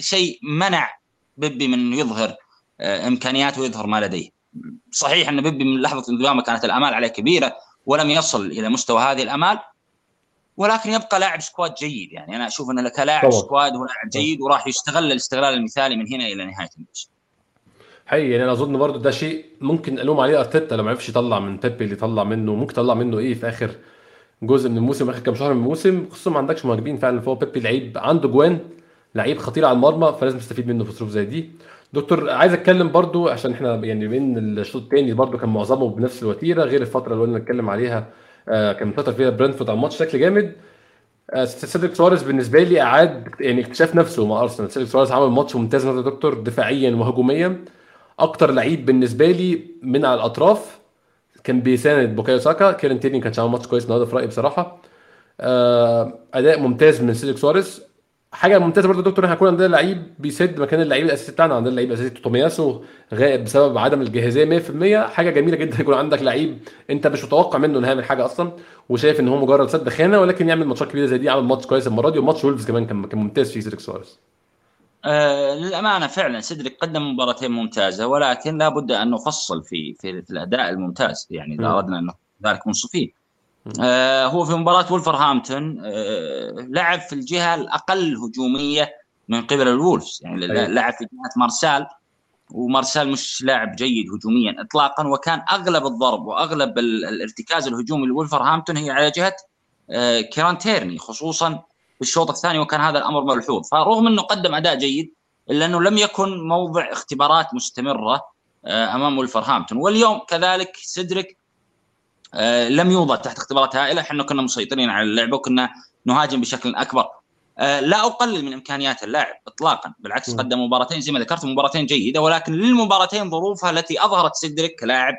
شيء منع بيبي من يظهر إمكانياته ويظهر ما لديه. صحيح إن بيبي من لحظة انضمامه كانت الأمال عليه كبيرة ولم يصل إلى مستوى هذه الأمال ولكن يبقى لاعب squad جيد. يعني أنا أشوف انه كلاعب squad هو لاعب جيد وراح يستغل الاستغلال المثالي من هنا إلى نهاية الموسم حقيقي يعني أنا أظن برضو ده شيء ممكن الوم عليه أرتيتا لو ما عرفش يطلع من بيبي اللي طلع منه. ممكن يطلع منه إيه في آخر جزء من الموسم آخر كام شهر من الموسم. خصوصا ما عندكش مهاجمين فعلا فهو بيبي لعيب. عنده جوان لعيب خطير على المرمى فلازم تستفيد منه في ظروف زي دي. دكتور عايز أتكلم برضو عشان إحنا يعني بين الشوط الثاني برضو كان معظمه بنفس الوتيرة غير الفترة اللي قلنا نتكلم عليها آه كان فتره فيها برنتفورد على الماتش شكل جامد. آه سيدريك سواريز بالنسبة لي أعاد يعني اكتشاف نفسه مع أرسنال. سيدريك سواريز عمل ماتش ممتاز يا دكتور دفاعيا وهجوميا. أكتر لعيب بالنسبة لي من على الأطراف كان بيساند بوكايو ساكا. كيرن تيرني كان عامل ماتش كويس النهارده في رأيي بصراحة. آه أداء ممتاز من سيدريك سواريز. حاجة ممتازة برضه دكتور إحنا هيكون عندنا لعيب بيسد مكان اللعيب الأساسي بتاعنا عندنا لعيب أساسي تومياسو غائب بسبب عدم الجاهزية 100% حاجة جميلة جدا يكون عندك لعيب أنت مش متوقع منه إنه هيعمل حاجة أصلا وشايف إن هو مجرد سد خانة ولكن يعمل ماتشات كبيرة زي دي عمل ماتش كويس المرة دي وماتش وولفز كمان كان كان ممتاز فيه سيدريك سواريز. آه للأمانة فعلا سيدريك قدم مباراتين ممتازة ولكن لابد أن نفصل في في, في الأداء الممتاز. يعني إذا أردنا أن ذلك منصفين. آه هو في مباراة ولفرهامبتون آه لعب في الجهة الأقل هجومية من قبل الولفز يعني أيه. لعب في جهة مارسال ومارسال مش لاعب جيد هجوميا اطلاقا وكان أغلب الضرب وأغلب الارتكاز الهجومي لولفرهامبتون هي على جهة آه كيران تيرني خصوصا في الشوط الثاني وكان هذا الأمر ملحوظ فرغم إنه قدم أداء جيد إلا إنه لم يكن موضع اختبارات مستمرة أمام ولفرهامبتون واليوم كذلك سيدريك لم يوضع تحت اختبارات هائلة. إحنا كنا مسيطرين على اللعبة وكنا نهاجم بشكل أكبر. آه، لا أقلل من إمكانيات اللاعب اطلاقا. بالعكس قدم مباراتين زي ما ذكرت مباراتين جيدة ولكن للمباراتين ظروفها التي أظهرت سيدريك كلاعب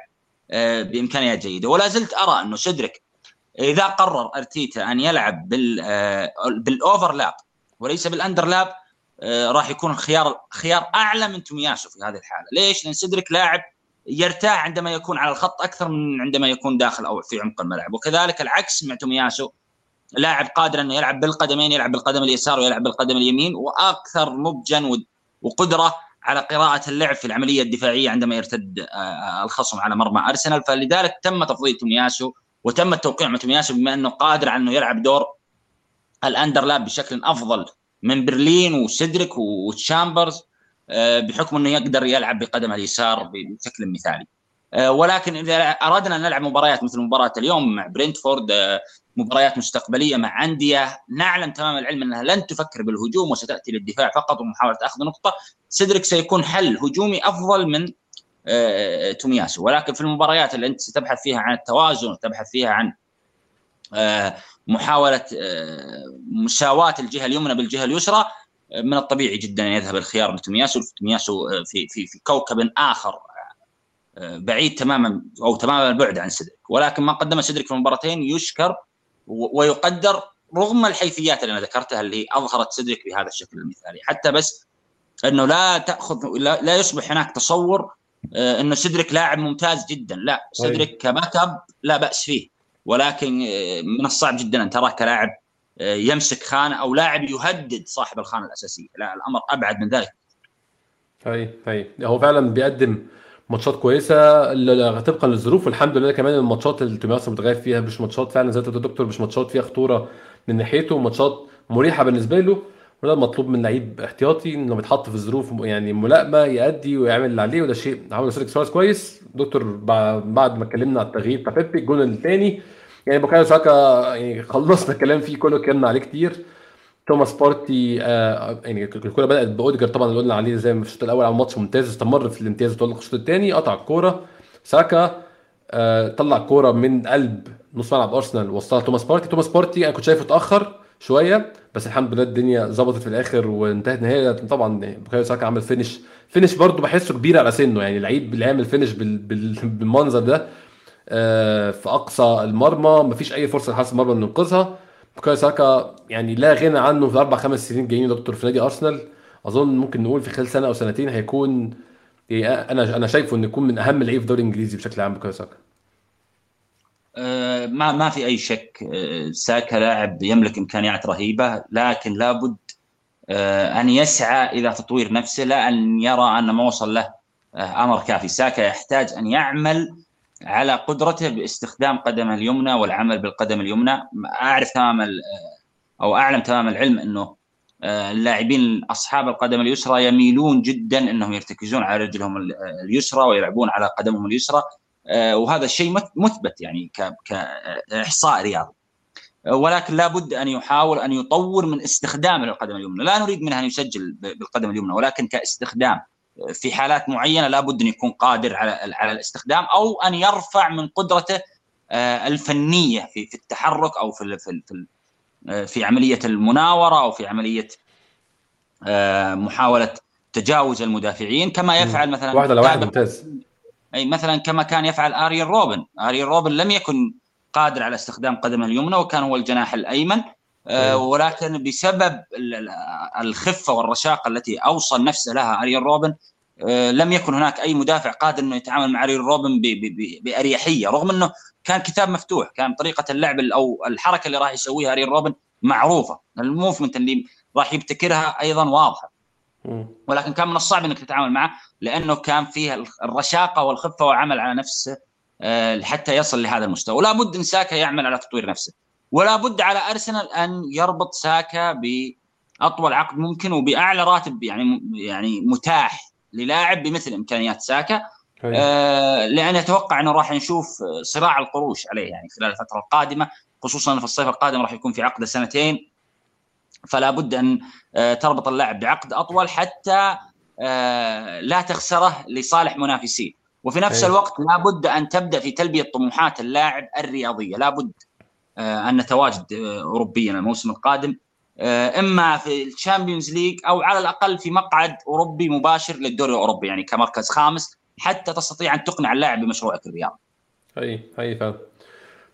آه، بإمكانيات جيدة. ولا زلت أرى أنه سيدريك إذا قرر أرتيتا أن يلعب بال بالأوفرلاب وليس بالأندرلاب راح يكون الخيار خيار أعلى من تومياسو في هذه الحالة. ليش؟ لأن سيدريك لاعب يرتاح عندما يكون على الخط أكثر من عندما يكون داخل أو في عمق الملعب. وكذلك العكس مع تومياسو. لاعب قادر أنه يلعب بالقدمين يلعب بالقدم اليسار ويلعب بالقدم اليمين وأكثر نضجا وقدرة على قراءة اللعب في العملية الدفاعية عندما يرتد آه، آه، الخصم على مرمى أرسنال. فلذلك تم تفضيل تومياسو وتم التوقيع مع تومياسو بما أنه قادر على أنه يلعب دور الأندرلاب بشكل أفضل من برلين وسيدريك وتشامبرز. بحكم إنه يقدر يلعب بقدم اليسار بشكل مثالي. آه، ولكن إذا أردنا أن نلعب مباريات مثل مباراة اليوم مع برينتفورد آه، مباريات مستقبلية مع أندية نعلم تمام العلم أنها لن تفكر بالهجوم وستأتي للدفاع فقط ومحاوله أخذ نقطة. سيدريك سيكون حل هجومي أفضل من تومياسو. ولكن في المباريات اللي أنت ستبحث فيها عن التوازن وتبحث فيها عن محاولة مساواة الجهة اليمنى بالجهة اليسرى من الطبيعي جدا أن يذهب الخيار لتومياسو تومياسو آه، في في في كوكب آخر آه، بعيد تماما أو تماما البعد عن سيدريك ولكن ما قدمه سيدريك في المباراتين يشكر ويقدر رغم الحيثيات اللي أنا ذكرتها اللي أظهرت سيدريك بهذا الشكل المثالي. حتى بس أنه لا تأخذ لا, لا يصبح هناك تصور آه، انه سيدريك لاعب ممتاز جدا. لا سيدريك ك backup لا بأس فيه. ولكن من الصعب جدا أن تراه كلاعب يمسك خانة أو لاعب يهدد صاحب الخانة الأساسية. لا الأمر أبعد من ذلك. اي اي هو فعلا بيقدم ماتشات كويسة طبقا للظروف والحمد لله كمان الماتشات اللي توماسو متغير فيها مش ماتشات فعلا زي ما الدكتور مش ماتشات فيها خطورة من ناحيته ماتشات مريحة بالنسبة له وده المطلوب من لعيب احتياطي إنه بيتحط في ظروف يعني ملائمة يأدي ويعمل اللي عليه وده شيء عمله سيرك كويس. دكتور بعد ما اتكلمنا على التغيير بتاع بيبي الجون الثاني يعني بوكايو ساكا يعني خلصنا الكلام فيه كله اتكلمنا عليه كتير. توماس بارتي آه يعني الكوره بدأت بأوديجارد طبعا اللي قلنا عليه زي ما في الشوط الأول عمل ماتش ممتاز استمر في الامتياز وتألق الشوط الثاني قطع الكورة. ساكا آه طلع الكورة من قلب نص ملعب أرسنال وصلها توماس بارتي. توماس بارتي أنا كنت شايفه اتأخر شوية بس الحمد لله الدنيا ظبطت في الآخر وانتهت نهايه طبعا بوكايو ساكا عمل finish finish برضه بحسه كبير على سنه يعني لعيب اللي يعمل فينش بالمنظر ده. في أقصى المرمى مفيش أي فرصة لحارس المرمى إنه ينقذها. بوكايو ساكا يعني لا غنى عنه في أربع خمس سنين جايين دكتور في نادي أرسنال. أظن ممكن نقول في خلال سنة أو سنتين هيكون يعني أنا أنا شايفه إنه يكون من أهم لعيب في الدوري الإنجليزي بشكل عام بوكايو ساكا. أه ما ما في أي شك. أه ساكا لاعب يملك إمكانيات رهيبة لكن لابد أن يسعى إلى تطوير نفسه لا أن يرى أن ما وصل له أمر كافي. ساكا يحتاج أن يعمل على قدرته باستخدام قدمه اليمنى والعمل بالقدم اليمنى. أعرف تمام أو أعلم تمام العلم إنه آه، اللاعبين أصحاب القدم اليسرى يميلون جدا إنهم يرتكزون على رجلهم اليسرى ويلعبون على قدمهم اليسرى. آه، وهذا الشيء مثبت يعني كإحصاء رياضي. ولكن لابد أن يحاول أن يطور من استخدام القدم اليمنى، لا نريد منه أن يسجل بالقدم اليمنى ولكن كاستخدام في حالات معينة لابد أن يكون قادر على على الاستخدام أو أن يرفع من قدرته آه، الفنية في في التحرك أو في في في, آه، في عملية المناورة أو في عملية آه، محاولة تجاوز المدافعين كما يفعل مثلا واحد على واحد ممتاز. أي مثلا كما كان يفعل اريين روبن. اريين روبن لم يكن قادر على استخدام قدمه اليمنى وكان هو الجناح الأيمن. ولكن بسبب الخفة والرشاقه التي أوصل نفسه لها اريين روبن آه، لم يكن هناك أي مدافع قادر إنه يتعامل مع اريين روبن بأريحية رغم إنه كان كتاب مفتوح كان طريقة اللعب أو الحركة اللي راح يسويها اريين روبن معروفة. ال movement اللي راح يبتكرها أيضا واضحة. ولكن كان من الصعب إنك تتعامل معه لأنه كان فيه الرشاقة والخفة والعمل على نفسه آه، حتى يصل لهذا المستوى. ولا بد إن ساكا يعمل على تطوير نفسه. ولا بد على أرسنال أن يربط ساكا بأطول عقد ممكن وبأعلى راتب يعني يعني متاح للاعب بمثل إمكانيات ساكا. آه لأن أتوقع أنه راح نشوف صراع القروش عليه يعني خلال الفترة القادمة خصوصا في الصيف القادم راح يكون في عقد سنتين. فلا بد أن آه تربط اللاعب بعقد أطول حتى آه لا تخسره لصالح منافسيه. وفي نفس أيوة. الوقت لابد أن تبدأ في تلبية طموحات اللاعب الرياضية لابد آه، أن نتواجد آه، اوروبيا الموسم القادم. آه، إما في ال Champions League أو على الأقل في مقعد أوروبي مباشر للدوري الأوروبي يعني كمركز خامس حتى تستطيع أن تقنع اللاعب بمشروعك الرياضي. اي اي فعلا.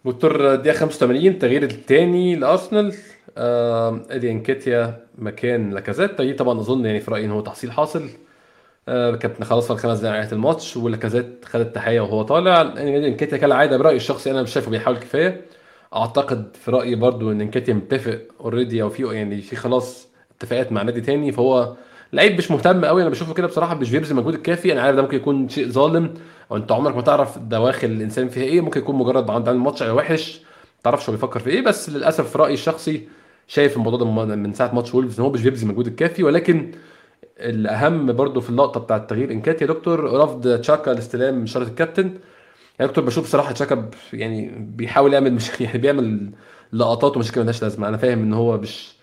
دكتور دقيقة 85 التغيير الثاني لأرسنال. آه ادي إنكيتيا مكان لاكازيت. دي طبعا أظن يعني في رأيي إن هو تحصيل حاصل. آه كابتن خلاص في الخمس دقائق الماتش ولاكازيت خد التحية وهو طالع. يعني إنكيتيا كالعادة برأيي الشخصي أنا مش شايفه بيحاول كفاية. أعتقد في رأيي برضو إن انكيتيا متفق already أو في يعني في خلاص اتفاقات مع نادي تاني فهو لعيب مش مهتم قوي. أنا بشوفه كده بصراحة مش بيبذل المجهود الكافي أنا عارف ده ممكن يكون شيء ظالم. أو أنت عمرك ما تعرف دواخل الإنسان فيها إيه. ممكن يكون مجرد عنده ماتش وحش. ما تعرفش هو بيفكر في إيه. بس للأسف في رأيي الشخصي شايف الموضوع ده من ساعة ماتش وولفز إن هو مش بيبذل المجهود الكافي ولكن الأهم برضو في اللقطة بتاعه التغيير إن كان يا دكتور رفض تشاكا لاستلام شاره الكابتن. يا دكتور بشوف بصراحه تشاكا يعني بيحاول يعمل مش يعني بيعمل لقطات ومشاكل مالهاش لازمة. أنا فاهم إن هو مش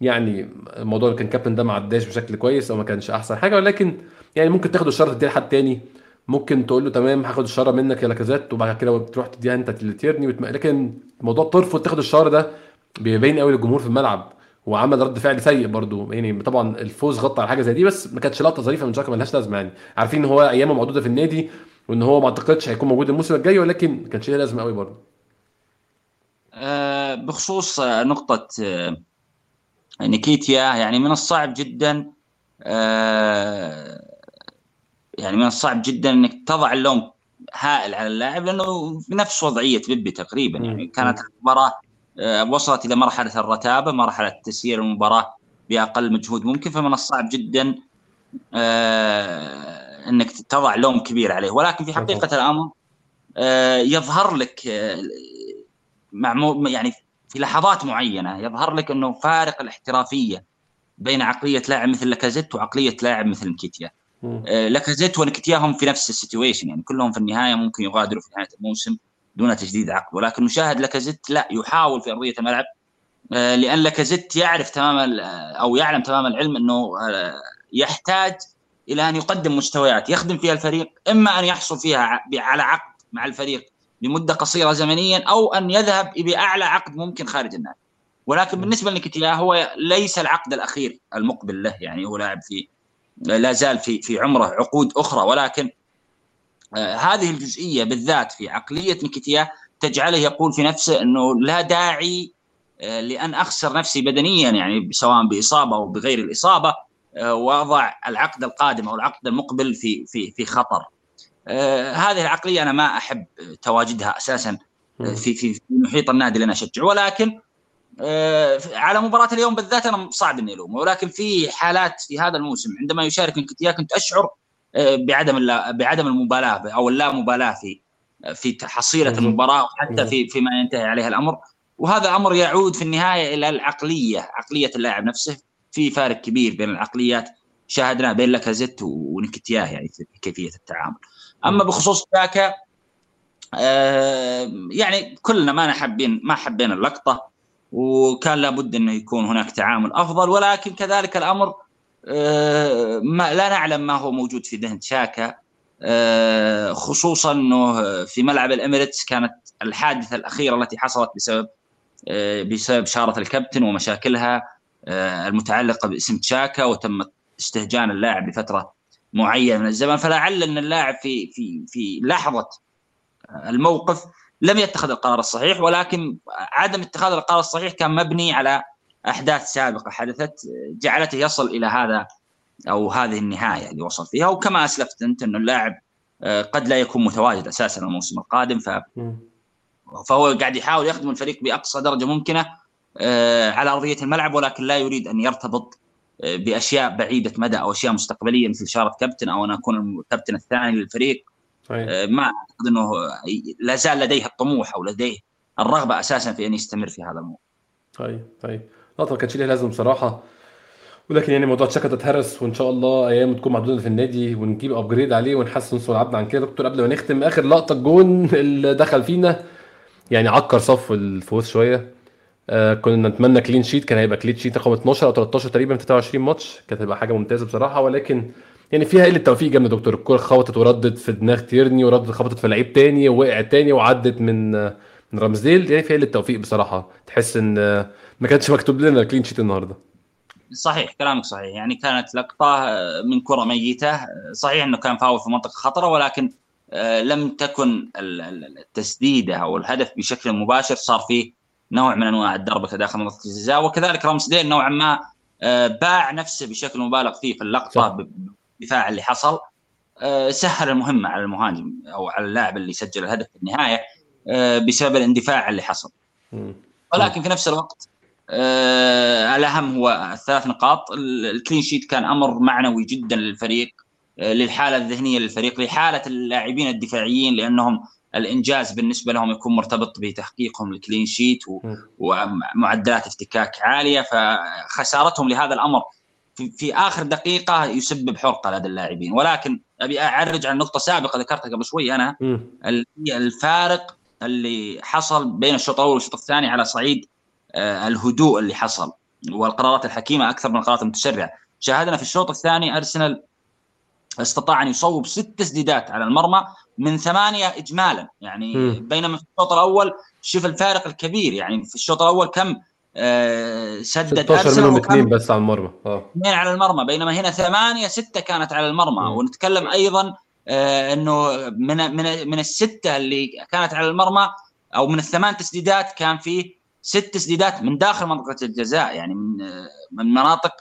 يعني الموضوع اللي كان كابتن ده ما عداش بشكل كويس أو ما كانش أحسن حاجة ولكن يعني ممكن تاخد الشاره تديها لحد تاني. ممكن تقول له تمام هاخد الشاره منك يا لاكازيت وبعد كده تروح تديها أنت لتيرني وتم... لكن موضوع ترفض تاخد الشاره ده بيبين قوي للجمهور في الملعب وعمل رد فعل سيء برضو يعني طبعا الفوز غطى على حاجة زي دي بس ما كانتش لقطة ظريفة من شاكا ملهاش لازمة يعني. عارفين إن هو أيامه معدودة في النادي وإن هو ما أعتقدش هيكون موجود الموسم الجاي ولكن ما كانش ليه لازمة قوي برضو أه بخصوص نقطة أه نيكيتيا يعني من الصعب جدا يعني من الصعب جدا إنك تضع اللوم هائل على اللاعب لأنه بنفس وضعية بيبي تقريبا. يعني كانت المباراة آه، وصلت إلى مرحلة الرتابة مرحلة تسيير المباراة بأقل مجهود ممكن فمن الصعب جدا آه، إنك تضع لوم كبير عليه. ولكن في حقيقة الأمر آه، يظهر لك مع يعني في لحظات معينة يظهر لك إنه فارق الاحترافية بين عقلية لاعب مثل لاكازيت وعقلية لاعب مثل نكيتيا. لاكازيت ونكيتيا في نفس ال situation يعني كلهم في النهاية ممكن يغادروا في نهاية الموسم دون تجديد عقد ولكن نشاهد لاكازيت لا يحاول في أرضية الملعب آه، لأن لاكازيت يعرف تمام أو يعلم تمام العلم إنه آه، يحتاج إلى أن يقدم مستويات يخدم فيها الفريق إما أن يحصل فيها على عقد مع الفريق لمدة قصيرة زمنيا أو أن يذهب بأعلى عقد ممكن خارج النادي. ولكن بالنسبة لنكتيا هو ليس العقد الأخير المقبل له. يعني هو لاعب في لا زال في في عمره عقود أخرى. ولكن آه، هذه الجزئية بالذات في عقلية نكتيا تجعله يقول في نفسه إنه لا داعي آه، لأن أخسر نفسي بدنيا يعني سواء بإصابة أو بغير الإصابة. وأضع العقد القادم أو العقد المقبل في في في خطر. هذه العقلية أنا ما أحب تواجدها أساسا في في محيط النادي اللي أنا اشجعه ولكن على مباراة اليوم بالذات أنا صعب إني ألومه. ولكن في حالات في هذا الموسم عندما يشارك نكتيا كنت أشعر بعدم بعدم المبالاة أو اللا مبالاه في في حصيلة المباراة وحتى في فيما ينتهي عليه الأمر. وهذا أمر يعود في النهاية إلى العقلية عقلية اللاعب نفسه. في فارق كبير بين العقليات. شاهدناه بين لاكازيت ونكتياه يعني في كيفية التعامل. أما بخصوص تاكا آه يعني كلنا ما حابين ما حبينا اللقطة وكان لابد إنه يكون هناك تعامل أفضل ولكن كذلك الأمر آه، ما لا نعلم ما هو موجود في ذهن شاكا آه، خصوصا إنه في ملعب الإميريتس كانت الحادثة الأخيرة التي حصلت بسبب آه، بسبب شارة الكابتن ومشاكلها. المتعلقة باسم تشاكا وتم استهجان اللاعب لفترة معينة من الزمن فلعل أن اللاعب في في في لحظة الموقف لم يتخذ القرار الصحيح ولكن عدم اتخاذ القرار الصحيح كان مبني على أحداث سابقة حدثت جعلته يصل إلى هذا أو هذه النهاية اللي وصل فيها. وكما أسلفت أنت انه اللاعب آه، قد لا يكون متواجد أساسا الموسم القادم ف فهو قاعد يحاول يخدم الفريق بأقصى درجة ممكنة آه، على أرضية الملعب ولكن لا يريد أن يرتبط آه، بأشياء بعيدة مدى أو أشياء مستقبلية مثل شاره كابتن أو أن أكون الكابتن الثاني للفريق. صحيح. ما أعتقد إنه لا زال لديه الطموح أو لديه الرغبة أساسا في أن يستمر في هذا الموضوع. طيب طيب. لا ما كانش ليه لازم بصراحه ولكن يعني موضوع تشاكا تتهرس وإن شاء الله أيام تكون معدودة في النادي ونجيب upgrade عليه ونحسن سرعتنا عن كده. دكتور قبل ما نختم آخر لقطة الجون اللي دخل فينا يعني عكر صفو الفوز شوية. آه كنا نتمنى clean sheet كان هيبقى clean sheet رقم 12 أو 13 تقريبا في 23 ماتش. كانت هتبقى حاجة ممتازة بصراحة ولكن يعني فيها قلة توفيق جامد يا دكتور الكورة خبطت وردت في دماغ تيرني وردت خبطت في لعيب تاني ووقعت تاني وعدت من من رمزيل. يعني فيها قلة توفيق بصراحة. تحس إن ما كانش مكتوب لنا الكلين شيت النهارده. صحيح كلامك صحيح. يعني كانت لقطة من كرة ميتة. صحيح إنه كان فاول في منطقة خطرة ولكن آه، لم تكن التسديده أو الهدف بشكل مباشر. صار فيه نوع من أنواع الدربكه داخل منطقة الجزاء وكذلك رامسديل نوعا ما آه، باع نفسه بشكل مبالغ فيه في اللقطة بالدفاع اللي حصل. آه، سهل المهمه على المهاجم أو على اللاعب اللي سجل الهدف في النهاية بسبب الاندفاع اللي حصل. ولكن في نفس الوقت الأهم هو الثلاث نقاط. ال clean sheet كان أمر معنوي جدا للفريق للحالة الذهنية للفريق لحالة اللاعبين الدفاعيين لأنهم الإنجاز بالنسبة لهم يكون مرتبط بتحقيقهم ال clean sheet ومعدلات افتكاك عالية. فخسارتهم لهذا الأمر في, في آخر دقيقة يسبب حرقة لدى اللاعبين. ولكن أبي أعرج عن نقطة سابقة ذكرتها قبل شوي أنا. الفارق اللي حصل بين الشوط الأول والشوط الثاني على صعيد آه، الهدوء اللي حصل والقرارات الحكيمة أكثر من القرارات المتسرعه شاهدنا في الشوط الثاني أرسنال استطاع أن يصوب ست تسديدات على المرمى من ثمانية اجمالا. يعني م. بينما في الشوط الأول شوف الفارق الكبير. يعني في الشوط الأول كم آه سدد أرسنال منهم اثنين بس على المرمى. آه. اثنين على المرمى. بينما هنا ثمانية ستة كانت على المرمى. م. ونتكلم أيضا آه إنه من من من الستة اللي كانت على المرمى أو من الثمان تسديدات كان فيه ست تسديدات من داخل منطقة الجزاء. يعني من آه من مناطق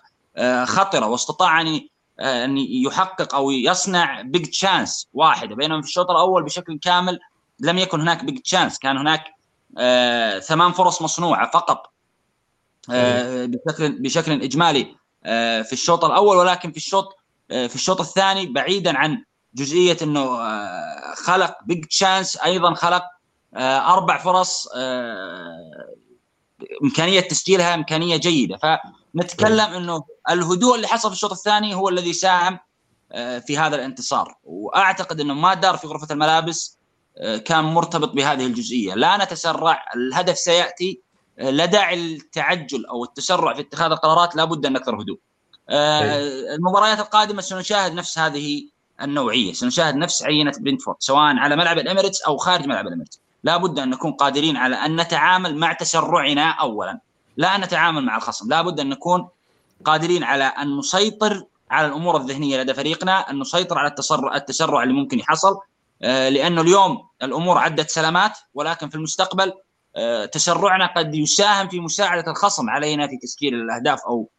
خطرة. واستطاع ان آه، أن يحقق أو يصنع big chance واحدة. بينما في الشوط الأول بشكل كامل لم يكن هناك big chance كان هناك آه ثمان فرص مصنوعة فقط آه بشكل بشكل إجمالي آه في الشوط الأول. ولكن في الشوط آه في الشوط الثاني بعيدا عن جزئية إنه آه خلق بيج تشانس أيضا خلق آه أربع فرص آه إمكانية تسجيلها إمكانية جيدة. فنتكلم إنه الهدوء اللي حصل في الشوط الثاني هو الذي ساهم آه، في هذا الانتصار. وأعتقد إنه ما دار في غرفة الملابس آه، كان مرتبط بهذه الجزئية. لا نتسرع الهدف سيأتي. آه، لا داعي للتعجل أو التسرع في اتخاذ القرارات لابد أن نكثر هدوء. المباريات القادمة سنشاهد نفس هذه النوعية. سنشاهد نفس عينة بنتفورد سواء على ملعب الإميريتس أو خارج ملعب الإميريتس. لابد أن نكون قادرين على أن نتعامل مع تسرعنا اولا. لا نتعامل مع الخصم. لابد أن نكون قادرين على أن نسيطر على الأمور الذهنية لدى فريقنا أن نسيطر على التسرع التسرع اللي ممكن يحصل آه، لأنه اليوم الأمور عدت سلامات ولكن في المستقبل آه، تسرعنا قد يساهم في مساعدة الخصم علينا في تسجيل الأهداف أو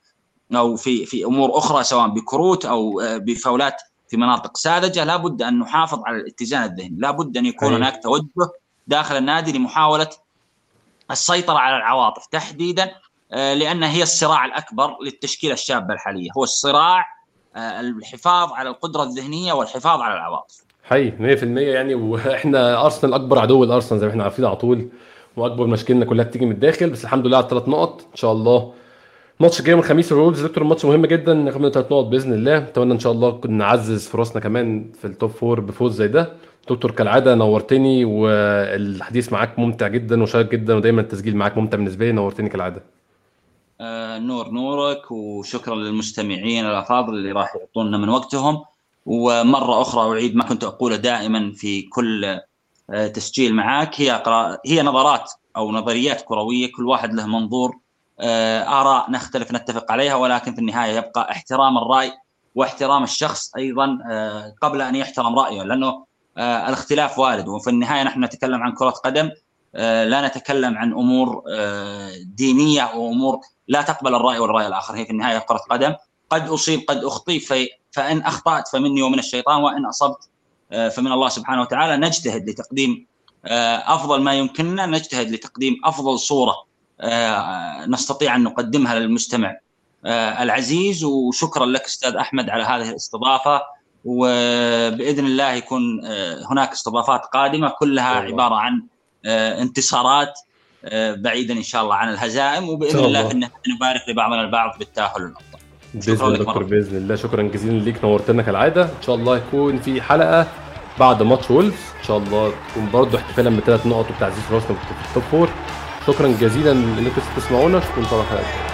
أو في في أمور أخرى سواء بكروت أو آه، بفاولات في مناطق ساذجة. لابد أن نحافظ على الاتزان الذهني. لابد أن يكون هناك توجه داخل النادي لمحاولة السيطرة على العواطف تحديدا آه، لأن هي الصراع الأكبر للتشكيلة الشابة الحالية. هو الصراع آه، الحفاظ على القدرة الذهنية والحفاظ على العواطف. حي 100% يعني. وإحنا أرسنال أكبر عدو الارسنال زي ما إحنا عارفين على طول وأكبر مشكلتنا كلها بتيجي من الداخل. بس الحمد لله على الثلاث نقط. إن شاء الله ماتش الجاي يوم الخميس الوولفز دكتور ماتش مهم جدا. ناخد منه ثلاث نقط بإذن الله. أتمنى إن شاء الله نعزز فرصنا كمان في ال top four بفوز زي ده. دكتور كالعادة نورتني والحديث معاك ممتع جدا وشيق جدا ودايما التسجيل معاك ممتع بالنسبة لي. نورتني كالعادة. آه نور نورك وشكرا للمستمعين الأفاضل اللي راح يعطونا من وقتهم. ومرة أخرى أعيد ما كنت أقوله دائما في كل آه تسجيل معاك. هي هي نظرات أو نظريات كروية كل واحد له منظور آه آراء نختلف نتفق عليها ولكن في النهاية يبقى احترام الرأي واحترام الشخص أيضا آه، قبل أن يحترم رأيه لأنه الاختلاف وارد. وفي النهاية نحن نتكلم عن كرة قدم آه، لا نتكلم عن أمور آه، دينية أو أمور لا تقبل الرأي والرأي الآخر. هي في النهاية كرة قدم. قد أصيب قد أخطي في فإن أخطأت فمني ومن الشيطان وإن أصبت فمن الله سبحانه وتعالى. نجتهد لتقديم أفضل ما يمكننا. نجتهد لتقديم أفضل صورة نستطيع أن نقدمها للمستمع العزيز. وشكرا لك أستاذ أحمد على هذه الاستضافة. وبإذن الله يكون آه، هناك استضافات قادمة كلها. عبارة عن آه، انتصارات آه، بعيدا إن شاء الله عن الهزائم وبإذن الله, الله. نبارك لبعضنا البعض بالتأهل بإذن الله دكتور بإذن الله. شكرا جزيلا ليك نورتنا كالعادة. إن شاء الله يكون في حلقة بعد ماتش وولفز. إن شاء الله تكون برضه احتفالا بثلاث نقط وتعزيز فرصنا في ال top four. شكرا جزيلا انكم تسمعونا. اشوفكم ان شاء